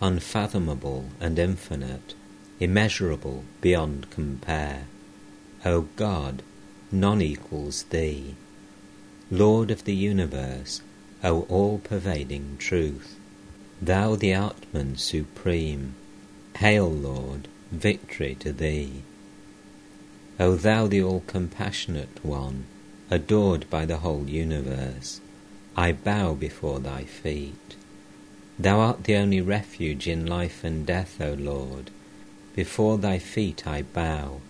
Speaker 1: unfathomable and infinite, immeasurable beyond compare. O God, none equals Thee. Lord of the universe, O all-pervading truth, Thou the Atman supreme, hail, Lord, victory to Thee. O Thou the all-compassionate One, adored by the whole universe, I bow before Thy feet. Thou art the only refuge in life and death, O Lord. Before Thy feet I bow.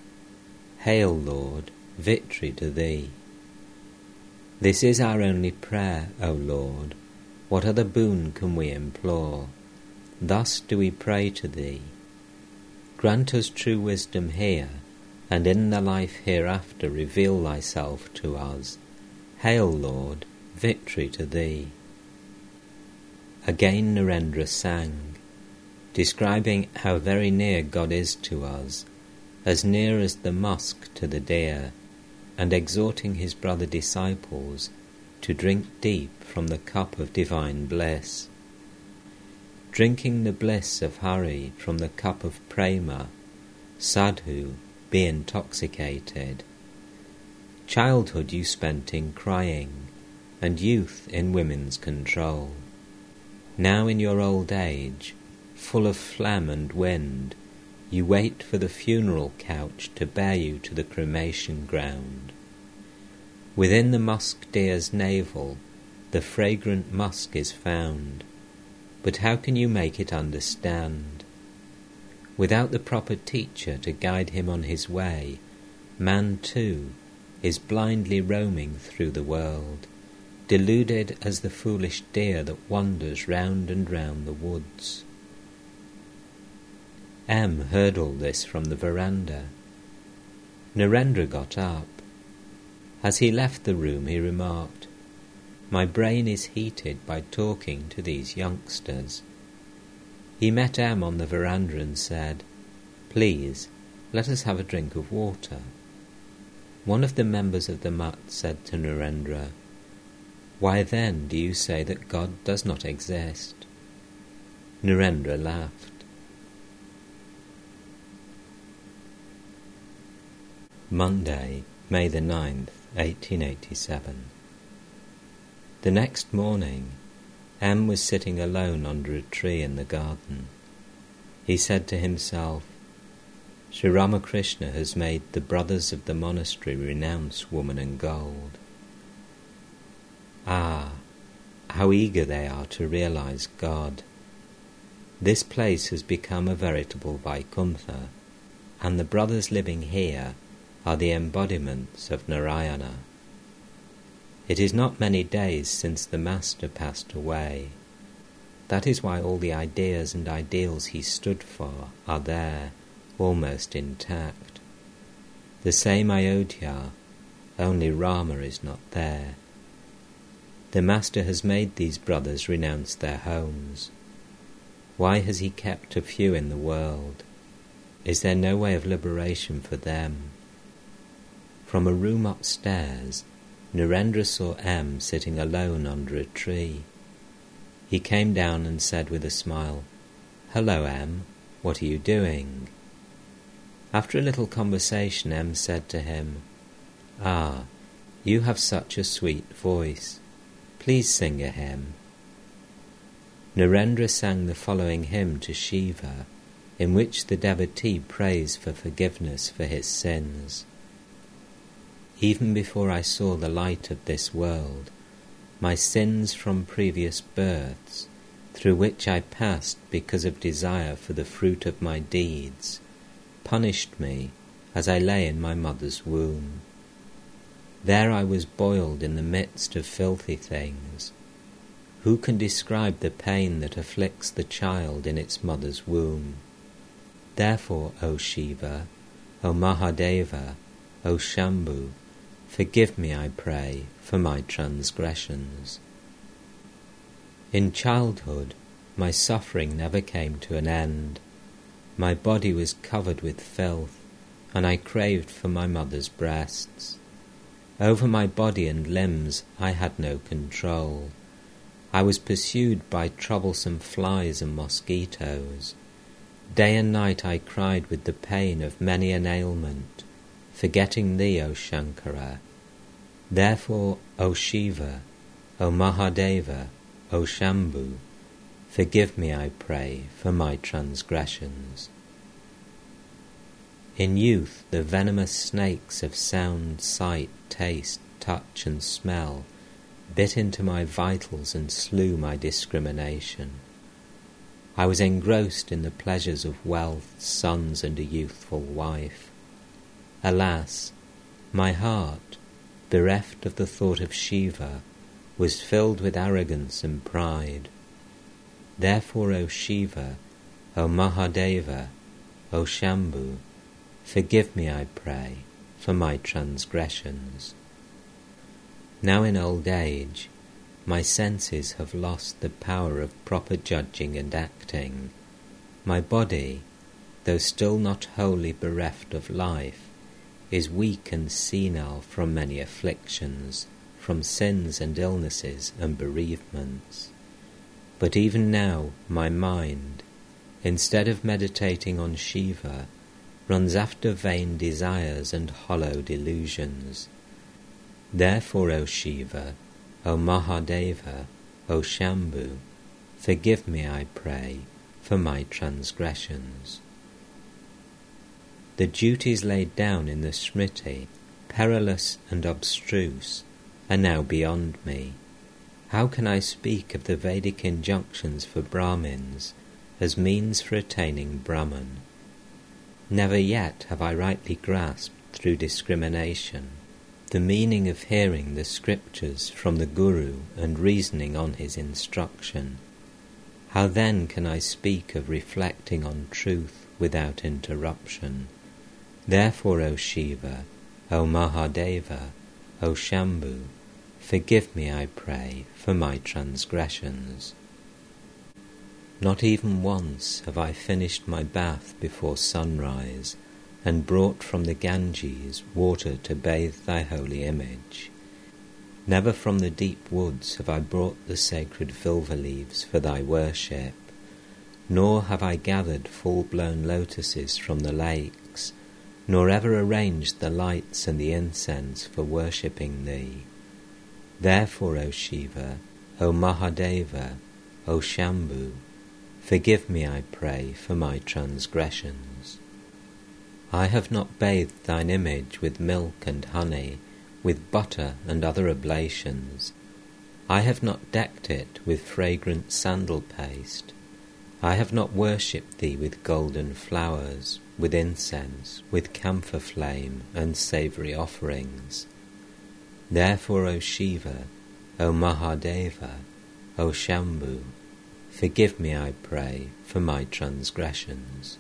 Speaker 1: Hail, Lord, victory to Thee. This is our only prayer, O Lord. What other boon can we implore? Thus do we pray to Thee. Grant us true wisdom here and in the life hereafter reveal thyself to us. Hail, Lord, victory to thee. Again Narendra sang, describing how very near God is to us, as near as the musk to the deer, and exhorting his brother disciples to drink deep from the cup of divine bliss. Drinking the bliss of Hari from the cup of Prema, Sadhu, be intoxicated. Childhood you spent in crying, and youth in women's control. Now in your old age, full of phlegm and wind, you wait for the funeral couch to bear you to the cremation ground. Within the musk deer's navel, the fragrant musk is found, but how can you make it understand? Without the proper teacher to guide him on his way, man too is blindly roaming through the world, deluded as the foolish deer that wanders round and round the woods. M heard all this from the veranda. Narendra got up. As he left the room, he remarked, My brain is heated by talking to these youngsters. He met M on the veranda and said, Please, let us have a drink of water. One of the members of the Mutt said to Narendra, Why then do you say that God does not exist? Narendra laughed. Monday, May the 9th, 1887. The next morning, M was sitting alone under a tree in the garden. He said to himself, Sri Ramakrishna has made the brothers of the monastery renounce woman and gold. Ah, how eager they are to realize God. This place has become a veritable Vaikuntha, and the brothers living here are the embodiments of Narayana. It is not many days since the Master passed away. That is why all the ideas and ideals he stood for are there, almost intact. The same Ayodhya, only Rama is not there. The Master has made these brothers renounce their homes. Why has he kept a few in the world? Is there no way of liberation for them? From a room upstairs, Narendra saw M sitting alone under a tree. He came down and said with a smile, Hello, M, what are you doing? After a little conversation, M said to him, Ah, you have such a sweet voice. Please sing a hymn. Narendra sang the following hymn to Shiva, in which the devotee prays for forgiveness for his sins. Even before I saw the light of this world, my sins from previous births, through which I passed because of desire for the fruit of my deeds, punished me as I lay in my mother's womb. There I was boiled in the midst of filthy things. Who can describe the pain that afflicts the child in its mother's womb? Therefore, O Shiva, O Mahadeva, O Shambhu, Forgive me, I pray, for my transgressions. In childhood, my suffering never came to an end. My body was covered with filth, and I craved for my mother's breasts. Over my body and limbs I had no control. I was pursued by troublesome flies and mosquitoes. Day and night I cried with the pain of many an ailment, forgetting thee, O Shankara, Therefore, O Shiva, O Mahadeva, O Shambhu, forgive me, I pray, for my transgressions. In youth, the venomous snakes of sound, sight, taste, touch, and smell bit into my vitals and slew my discrimination. I was engrossed in the pleasures of wealth, sons, and a youthful wife. Alas, my heart, bereft of the thought of Shiva, was filled with arrogance and pride. Therefore, O Shiva, O Mahadeva, O Shambhu, forgive me, I pray, for my transgressions. Now in old age, my senses have lost the power of proper judging and acting. My body, though still not wholly bereft of life, is weak and senile from many afflictions, from sins and illnesses and bereavements. But even now my mind, instead of meditating on Shiva, runs after vain desires and hollow delusions. Therefore, O Shiva, O Mahadeva, O Shambhu, forgive me, I pray, for my transgressions. The duties laid down in the Smriti, perilous and abstruse, are now beyond me. How can I speak of the Vedic injunctions for Brahmins as means for attaining Brahman? Never yet have I rightly grasped, through discrimination, the meaning of hearing the scriptures from the Guru and reasoning on his instruction. How then can I speak of reflecting on truth without interruption? Therefore, O Shiva, O Mahadeva, O Shambhu, forgive me, I pray, for my transgressions. Not even once have I finished my bath before sunrise and brought from the Ganges water to bathe thy holy image. Never from the deep woods have I brought the sacred vilva leaves for thy worship, nor have I gathered full-blown lotuses from the lakes, nor ever arranged the lights and the incense for worshipping thee. Therefore, O Shiva, O Mahadeva, O Shambhu, forgive me, I pray, for my transgressions. I have not bathed thine image with milk and honey, with butter and other oblations. I have not decked it with fragrant sandal paste. I have not worshipped thee with golden flowers, with incense, with camphor flame, and savoury offerings. Therefore, O Shiva, O Mahadeva, O Shambhu, forgive me, I pray, for my transgressions.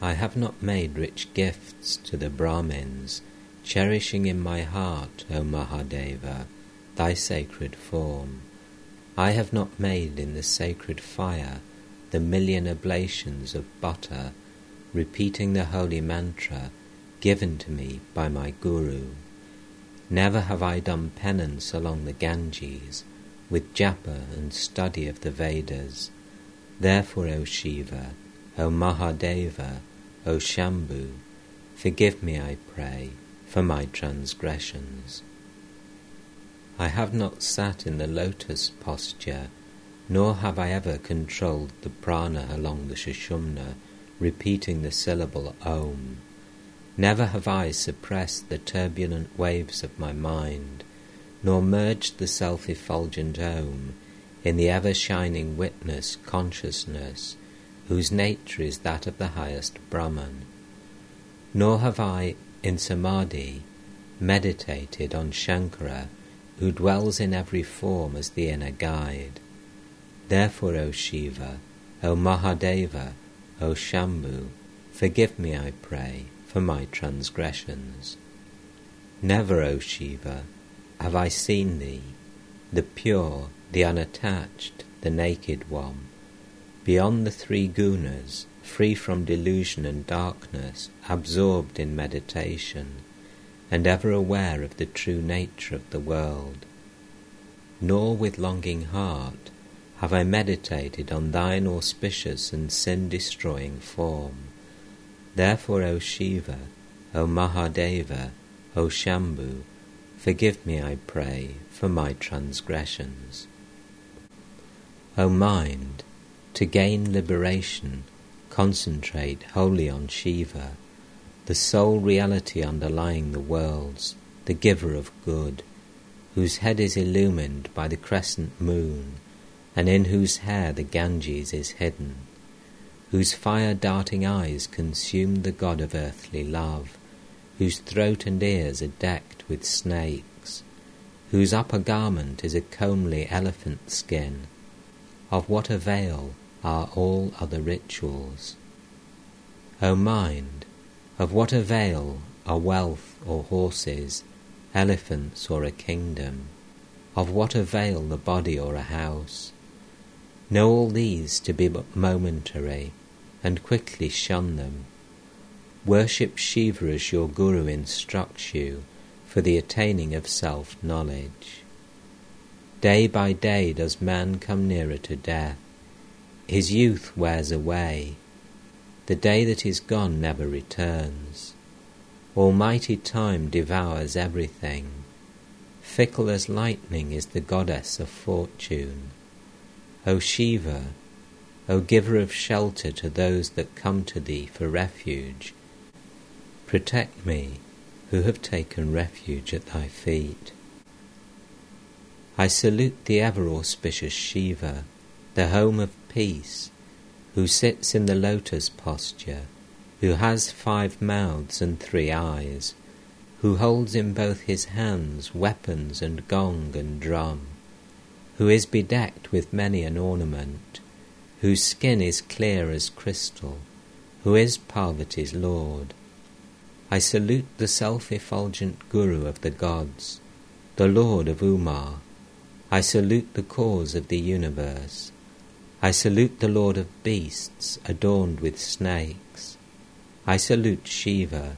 Speaker 1: I have not made rich gifts to the Brahmins, cherishing in my heart, O Mahadeva, thy sacred form. I have not made in the sacred fire the million oblations of butter, repeating the holy mantra given to me by my Guru. Never have I done penance along the Ganges with japa and study of the Vedas. Therefore, O Shiva, O Mahadeva, O Shambhu, forgive me, I pray, for my transgressions. I have not sat in the lotus posture, nor have I ever controlled the prana along the Sushumna, repeating the syllable Om. Never have I suppressed the turbulent waves of my mind, nor merged the self effulgent Om in the ever shining witness consciousness, whose nature is that of the highest Brahman. Nor have I, in Samadhi, meditated on Shankara, who dwells in every form as the inner guide. Therefore, O Shiva, O Mahadeva, O Shambhu, forgive me, I pray, for my transgressions. Never, O Shiva, have I seen thee, the pure, the unattached, the naked one, beyond the three gunas, free from delusion and darkness, absorbed in meditation, and ever aware of the true nature of the world. Nor with longing heart have I meditated on thine auspicious and sin destroying form. Therefore, O Shiva, O Mahadeva, O Shambhu, forgive me, I pray, for my transgressions. O mind, to gain liberation, concentrate wholly on Shiva, the sole reality underlying the worlds, the giver of good, whose head is illumined by the crescent moon, and in whose hair the Ganges is hidden whose fire-darting eyes consume the god of earthly love, whose throat and ears are decked with snakes, whose upper garment is a comely elephant skin. Of what avail are all other rituals? O mind, of what avail are wealth or horses, elephants or a kingdom? Of what avail the body or a house? Know all these to be but momentary, and quickly shun them. Worship Shiva as your Guru instructs you for the attaining of self knowledge. Day by day does man come nearer to death. His youth wears away. The day that is gone never returns. Almighty time devours everything. Fickle as lightning is the goddess of fortune. O Shiva, O giver of shelter to those that come to thee for refuge, protect me who have taken refuge at thy feet. I salute the ever auspicious Shiva, the home of peace, who sits in the lotus posture, who has five mouths and three eyes, who holds in both his hands weapons and gong and drum who is bedecked with many an ornament, whose skin is clear as crystal, who is Parvati's Lord. I salute the self-effulgent Guru of the gods, the Lord of Uma. I salute the cause of the universe. I salute the Lord of beasts adorned with snakes. I salute Shiva,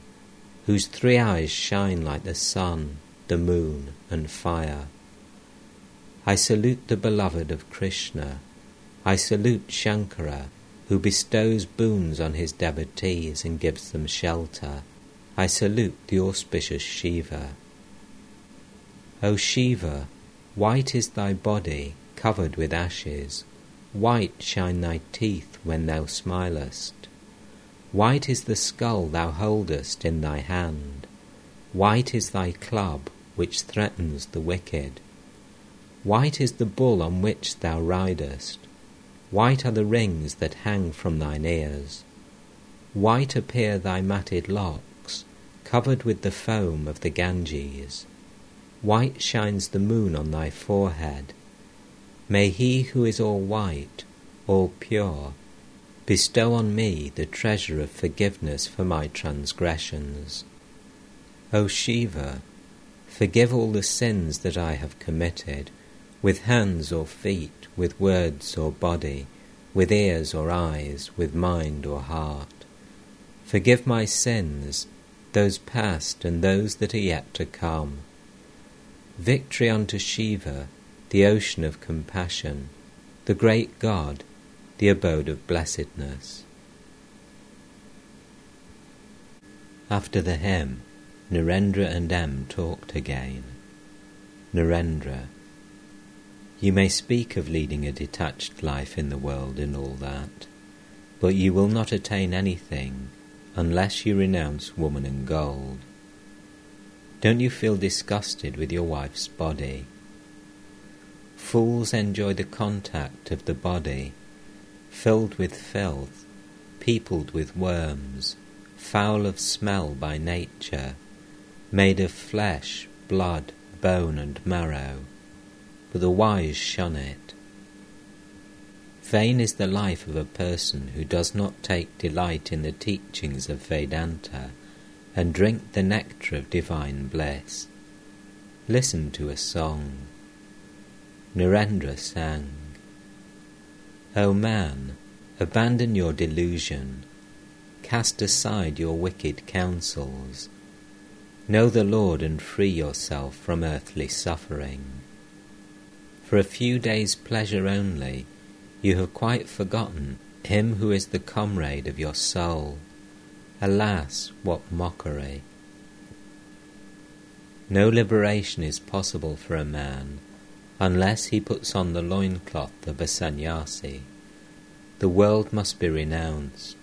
Speaker 1: whose three eyes shine like the sun, the moon, and fire. I salute the beloved of Krishna. I salute Shankara, who bestows boons on his devotees and gives them shelter. I salute the auspicious Shiva. O Shiva, white is thy body, covered with ashes. White shine thy teeth when thou smilest. White is the skull thou holdest in thy hand. White is thy club which threatens the wicked. White is the bull on which thou ridest, white are the rings that hang from thine ears, white appear thy matted locks, covered with the foam of the Ganges, white shines the moon on thy forehead, May he who is all white, all pure, bestow on me the treasure of forgiveness for my transgressions. O Shiva, forgive all the sins that I have committed, with hands or feet, with words or body, with ears or eyes, with mind or heart. Forgive my sins, those past and those that are yet to come. Victory unto Shiva, the ocean of compassion, the great God, the abode of blessedness. After the hymn, Narendra and M talked again. Narendra, you may speak of leading a detached life in the world and all that, but you will not attain anything unless you renounce woman and gold. Don't you feel disgusted with your wife's body? Fools enjoy the contact of the body, filled with filth, peopled with worms, foul of smell by nature, made of flesh, blood, bone, and marrow, but the wise shun it. Vain is the life of a person who does not take delight in the teachings of Vedanta and drink the nectar of divine bliss. Listen to a song. Narendra sang, O man, abandon your delusion, cast aside your wicked counsels, know the Lord and free yourself from earthly suffering. For a few days' pleasure only, you have quite forgotten him who is the comrade of your soul. Alas, what mockery! No liberation is possible for a man unless he puts on the loincloth of a sannyasi. The world must be renounced.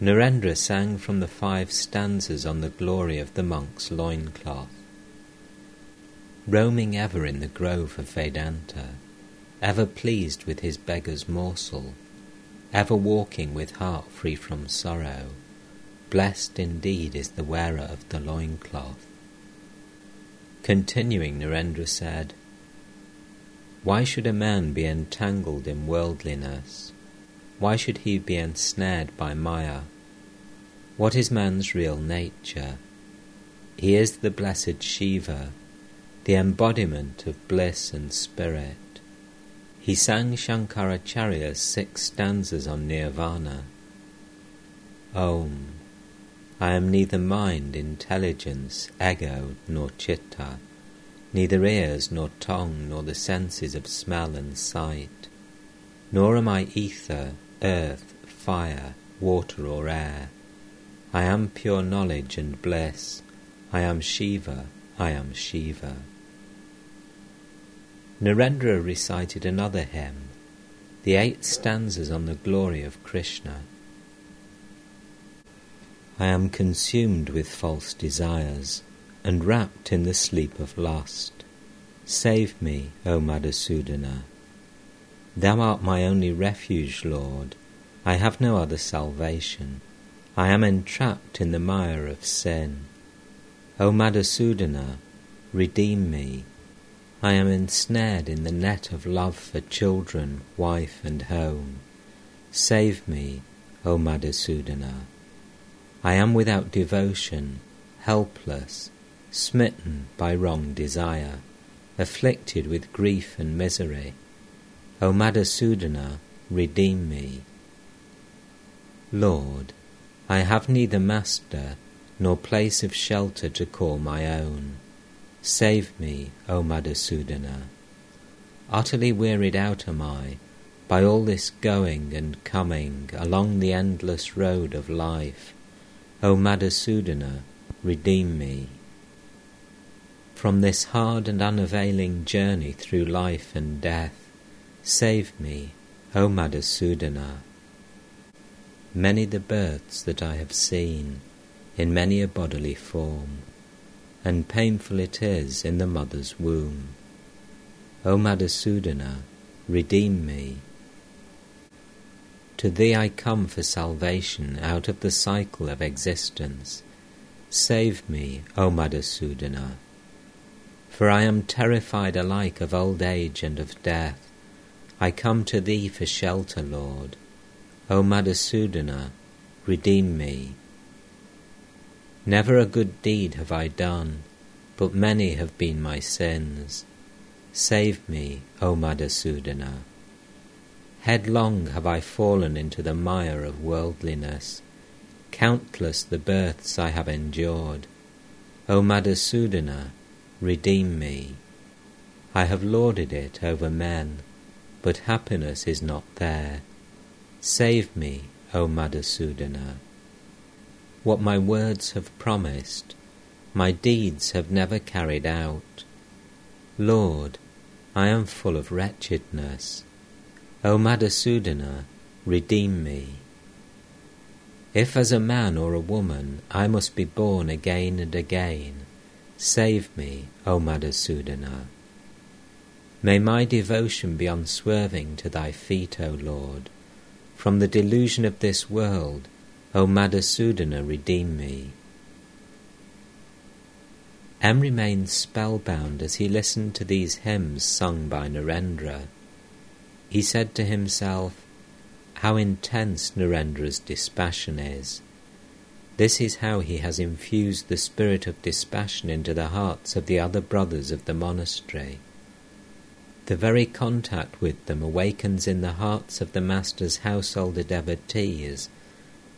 Speaker 1: Narendra sang from the five stanzas on the glory of the monk's loincloth. Roaming ever in the grove of Vedanta, ever pleased with his beggar's morsel, ever walking with heart free from sorrow, blessed indeed is the wearer of the loincloth. Continuing, Narendra said, Why should a man be entangled in worldliness? Why should he be ensnared by Maya? What is man's real nature? He is the blessed Shiva, the embodiment of bliss and spirit. He sang Shankaracharya's six stanzas on Nirvana. Om. I am neither mind, intelligence, ego, nor chitta, neither ears, nor tongue, nor the senses of smell and sight, nor am I ether, earth, fire, water, or air. I am pure knowledge and bliss. I am Shiva, I am Shiva. Narendra recited another hymn, the eight stanzas on the glory of Krishna. I am consumed with false desires and wrapped in the sleep of lust. Save me, O Madhusudana. Thou art my only refuge, Lord. I have no other salvation. I am entrapped in the mire of sin. O Madhusudana, redeem me. I am ensnared in the net of love for children, wife, and home. Save me, O Madhusudana. I am without devotion, helpless, smitten by wrong desire, afflicted with grief and misery. O Madhusudana, redeem me. Lord, I have neither master nor place of shelter to call my own. Save me, O Madhusudana. Utterly wearied out am I by all this going and coming along the endless road of life. O Madhusudana, redeem me. From this hard and unavailing journey through life and death, save me, O Madhusudana. Many the births that I have seen, in many a bodily form and painful it is in the mother's womb. O Madhusudana, redeem me. To thee I come for salvation out of the cycle of existence. Save me, O Madhusudana. For I am terrified alike of old age and of death. I come to thee for shelter, Lord. O Madhusudana, redeem me. Never a good deed have I done, but many have been my sins. Save me, O Madhusudana. Headlong have I fallen into the mire of worldliness. Countless the births I have endured. O Madhusudana, redeem me. I have lorded it over men, but happiness is not there. Save me, O Madhusudana. What my words have promised, my deeds have never carried out. Lord, I am full of wretchedness. O Madhusudana, redeem me. If as a man or a woman I must be born again and again, save me, O Madhusudana. May my devotion be unswerving to thy feet, O Lord. From the delusion of this world, O Madhusudana, redeem me. M remained spellbound as he listened to these hymns sung by Narendra. He said to himself, How intense Narendra's dispassion is! This is how he has infused the spirit of dispassion into the hearts of the other brothers of the monastery. The very contact with them awakens in the hearts of the Master's householder devotees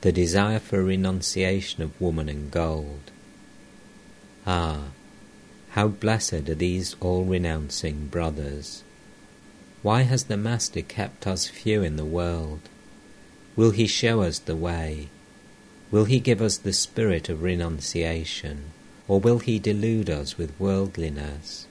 Speaker 1: the desire for renunciation of woman and gold. Ah, how blessed are these all renouncing brothers! Why has the Master kept us few in the world? Will he show us the way? Will he give us the spirit of renunciation, or will he delude us with worldliness?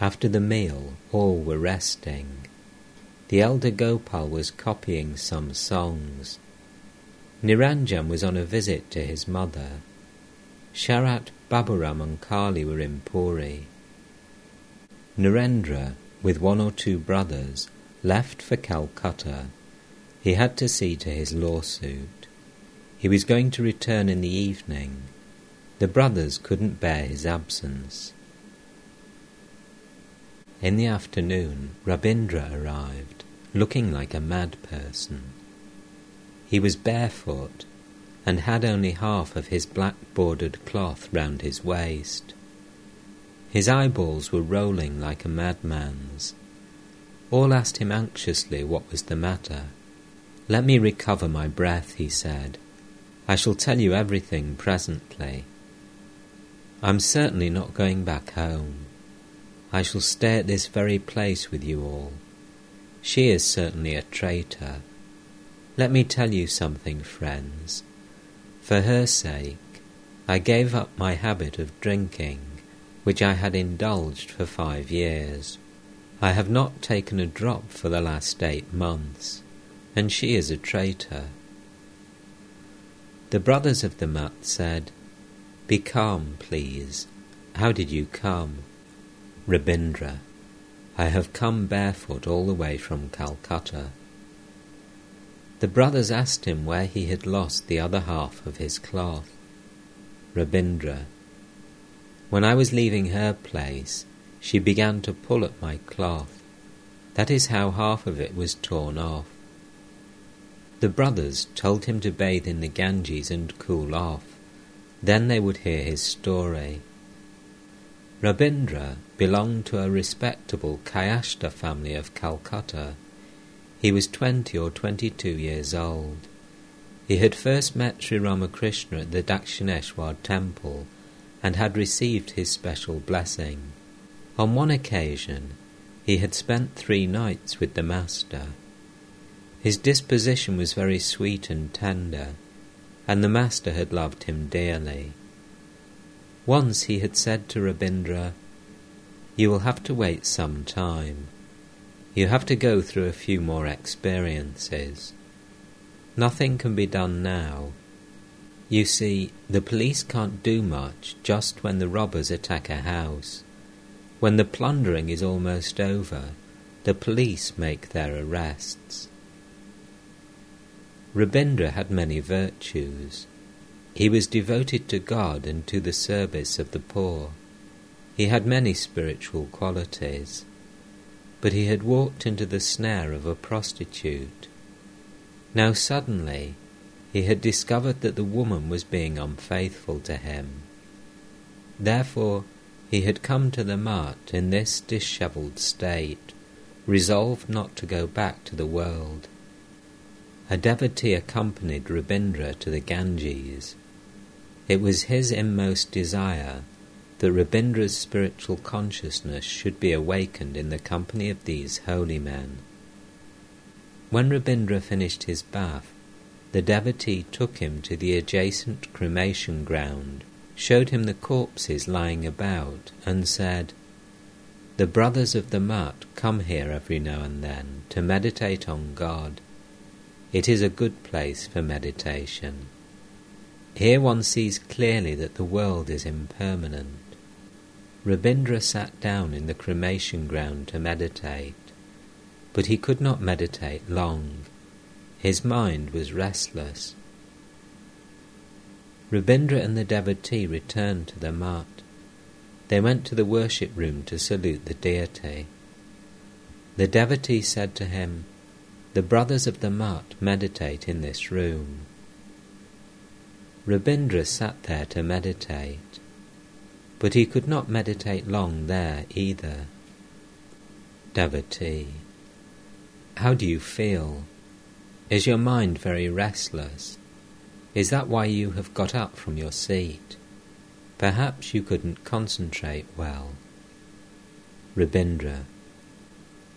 Speaker 1: After the meal, all were resting. The elder Gopal was copying some songs. Niranjan was on a visit to his mother. Sharat, Baburam, and Kali were in Puri. Narendra, with one or two brothers, left for Calcutta. He had to see to his lawsuit. He was going to return in the evening. The brothers couldn't bear his absence. In the afternoon, Rabindra arrived, looking like a mad person. He was barefoot and had only half of his black bordered cloth round his waist. His eyeballs were rolling like a madman's. All asked him anxiously what was the matter. Let me recover my breath, he said. I shall tell you everything presently. I'm certainly not going back home. I shall stay at this very place with you all. She is certainly a traitor. Let me tell you something, friends. For her sake, I gave up my habit of drinking, which I had indulged for five years. I have not taken a drop for the last eight months, and she is a traitor. The brothers of the mutt said, Be calm, please. How did you come? Rabindra, I have come barefoot all the way from Calcutta. The brothers asked him where he had lost the other half of his cloth. Rabindra, when I was leaving her place, she began to pull at my cloth. That is how half of it was torn off. The brothers told him to bathe in the Ganges and cool off. Then they would hear his story. Rabindra belonged to a respectable Kayastha family of Calcutta. He was twenty or twenty-two years old. He had first met Sri Ramakrishna at the Dakshineshwar temple and had received his special blessing. On one occasion, he had spent three nights with the Master. His disposition was very sweet and tender, and the Master had loved him dearly. Once he had said to Rabindra, You will have to wait some time. You have to go through a few more experiences. Nothing can be done now. You see, the police can't do much just when the robbers attack a house. When the plundering is almost over, the police make their arrests. Rabindra had many virtues. He was devoted to God and to the service of the poor. He had many spiritual qualities, but he had walked into the snare of a prostitute. Now suddenly he had discovered that the woman was being unfaithful to him. Therefore he had come to the mutt in this dishevelled state, resolved not to go back to the world. A devotee accompanied Rabindra to the Ganges. It was his inmost desire that Rabindra's spiritual consciousness should be awakened in the company of these holy men. When Rabindra finished his bath, the devotee took him to the adjacent cremation ground, showed him the corpses lying about, and said, The brothers of the Mutt come here every now and then to meditate on God. It is a good place for meditation. Here one sees clearly that the world is impermanent. Rabindra sat down in the cremation ground to meditate, but he could not meditate long. His mind was restless. Rabindra and the devotee returned to the mutt. They went to the worship room to salute the deity. The devotee said to him, The brothers of the mutt meditate in this room. Rabindra sat there to meditate. But he could not meditate long there either. Devotee, how do you feel? Is your mind very restless? Is that why you have got up from your seat? Perhaps you couldn't concentrate well. Rabindra,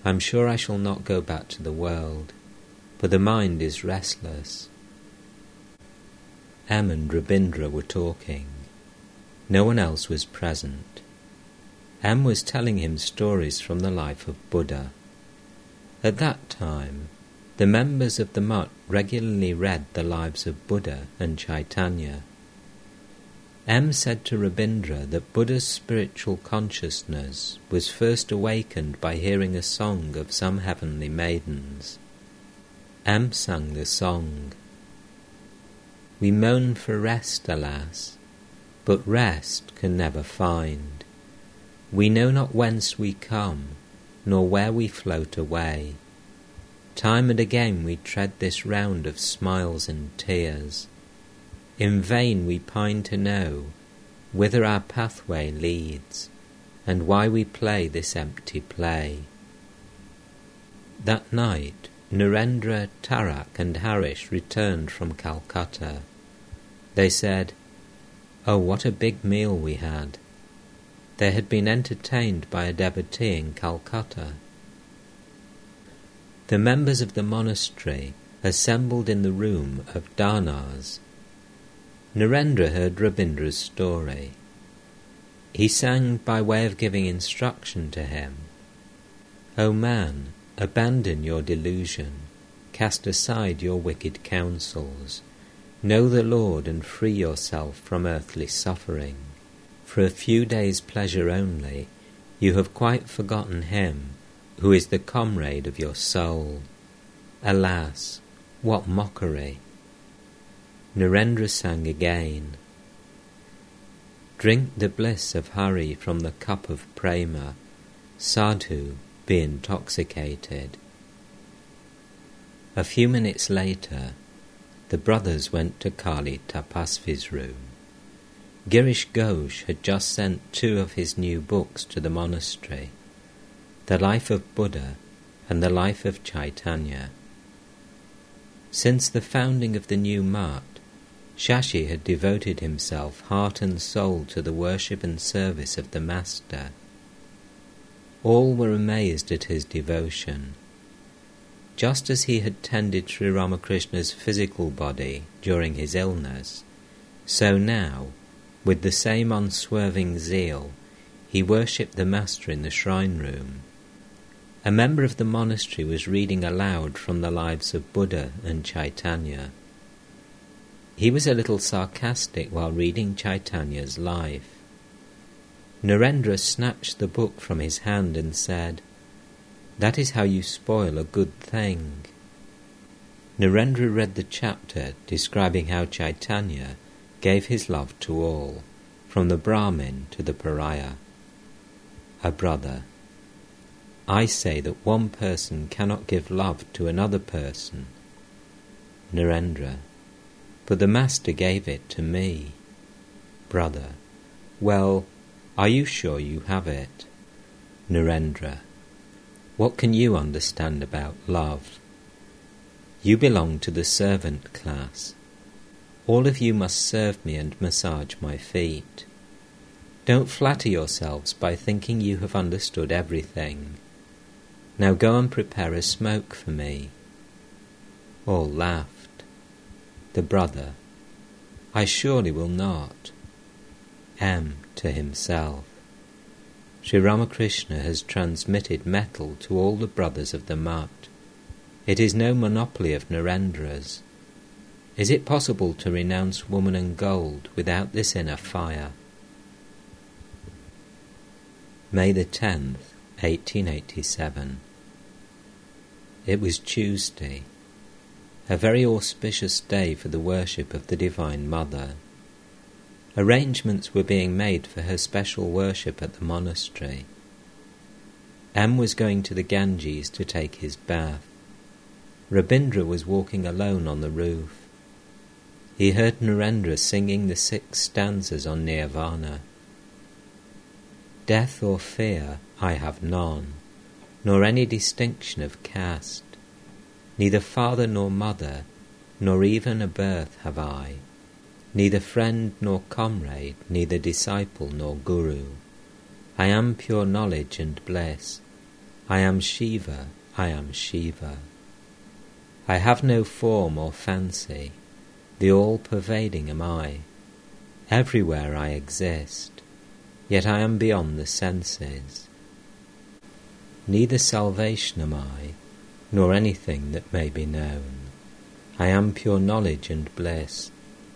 Speaker 1: I'm sure I shall not go back to the world, but the mind is restless. M and Rabindra were talking. No one else was present. M was telling him stories from the life of Buddha. At that time, the members of the Mutt regularly read the lives of Buddha and Chaitanya. M said to Rabindra that Buddha's spiritual consciousness was first awakened by hearing a song of some heavenly maidens. M sang the song. We moan for rest, alas, but rest can never find. We know not whence we come, nor where we float away. Time and again we tread this round of smiles and tears. In vain we pine to know whither our pathway leads, and why we play this empty play. That night, Narendra, Tarak, and Harish returned from Calcutta. They said, Oh, what a big meal we had! They had been entertained by a devotee in Calcutta. The members of the monastery assembled in the room of Danas. Narendra heard Rabindra's story. He sang by way of giving instruction to him. O man, abandon your delusion, cast aside your wicked counsels, Know the Lord and free yourself from earthly suffering. For a few days' pleasure only, you have quite forgotten Him who is the comrade of your soul. Alas, what mockery! Narendra sang again. Drink the bliss of Hari from the cup of prema. Sadhu, be intoxicated. A few minutes later, the brothers went to Kali Tapasvi's room. Girish Ghosh had just sent two of his new books to the monastery The Life of Buddha and The Life of Chaitanya. Since the founding of the new mutt, Shashi had devoted himself heart and soul to the worship and service of the Master. All were amazed at his devotion just as he had tended Sri Ramakrishna's physical body during his illness, so now, with the same unswerving zeal, he worshipped the Master in the shrine room. A member of the monastery was reading aloud from the lives of Buddha and Chaitanya. He was a little sarcastic while reading Chaitanya's life. Narendra snatched the book from his hand and said, that is how you spoil a good thing. Narendra read the chapter describing how Chaitanya gave his love to all, from the Brahmin to the pariah. A brother. I say that one person cannot give love to another person. Narendra. But the Master gave it to me. Brother. Well, are you sure you have it? Narendra. What can you understand about love? You belong to the servant class. All of you must serve me and massage my feet. Don't flatter yourselves by thinking you have understood everything. Now go and prepare a smoke for me. All laughed. The brother, I surely will not. M to himself. Sri Ramakrishna has transmitted mettle to all the brothers of the Mutt. It is no monopoly of Narendra's. Is it possible to renounce woman and gold without this inner fire? May the 10th, 1887. It was Tuesday, a very auspicious day for the worship of the Divine Mother. Arrangements were being made for her special worship at the monastery. M was going to the Ganges to take his bath. Rabindra was walking alone on the roof. He heard Narendra singing the six stanzas on Nirvana. Death or fear I have none, nor any distinction of caste. Neither father nor mother, nor even a birth have I. Neither friend nor comrade, neither disciple nor guru. I am pure knowledge and bliss. I am Shiva, I am Shiva. I have no form or fancy the all-pervading am I. Everywhere I exist, yet I am beyond the senses. Neither salvation am I, nor anything that may be known. I am pure knowledge and bliss.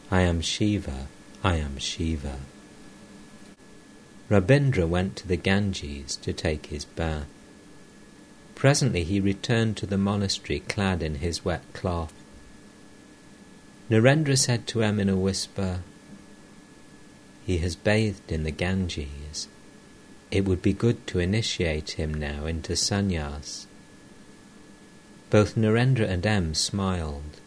Speaker 1: I am Shiva, I am Shiva. Rabindra went to the Ganges to take his bath. Presently he returned to the monastery clad in his wet cloth. Narendra said to M in a whisper, He has bathed in the Ganges. It would be good to initiate him now into sannyas. Both Narendra and M smiled.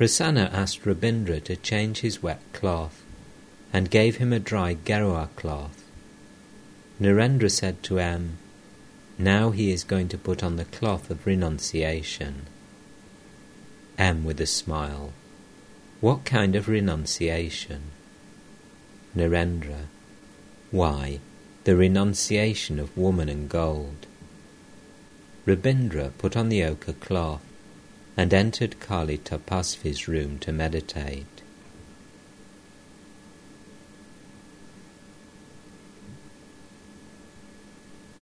Speaker 1: Prasanna asked Rabindra to change his wet cloth and gave him a dry Gerua cloth. Narendra said to M, Now he is going to put on the cloth of renunciation. M with a smile. What kind of renunciation? Narendra. Why, the renunciation of woman and gold. Rabindra put on the ochre cloth and entered Kali Tapasvi's room to meditate.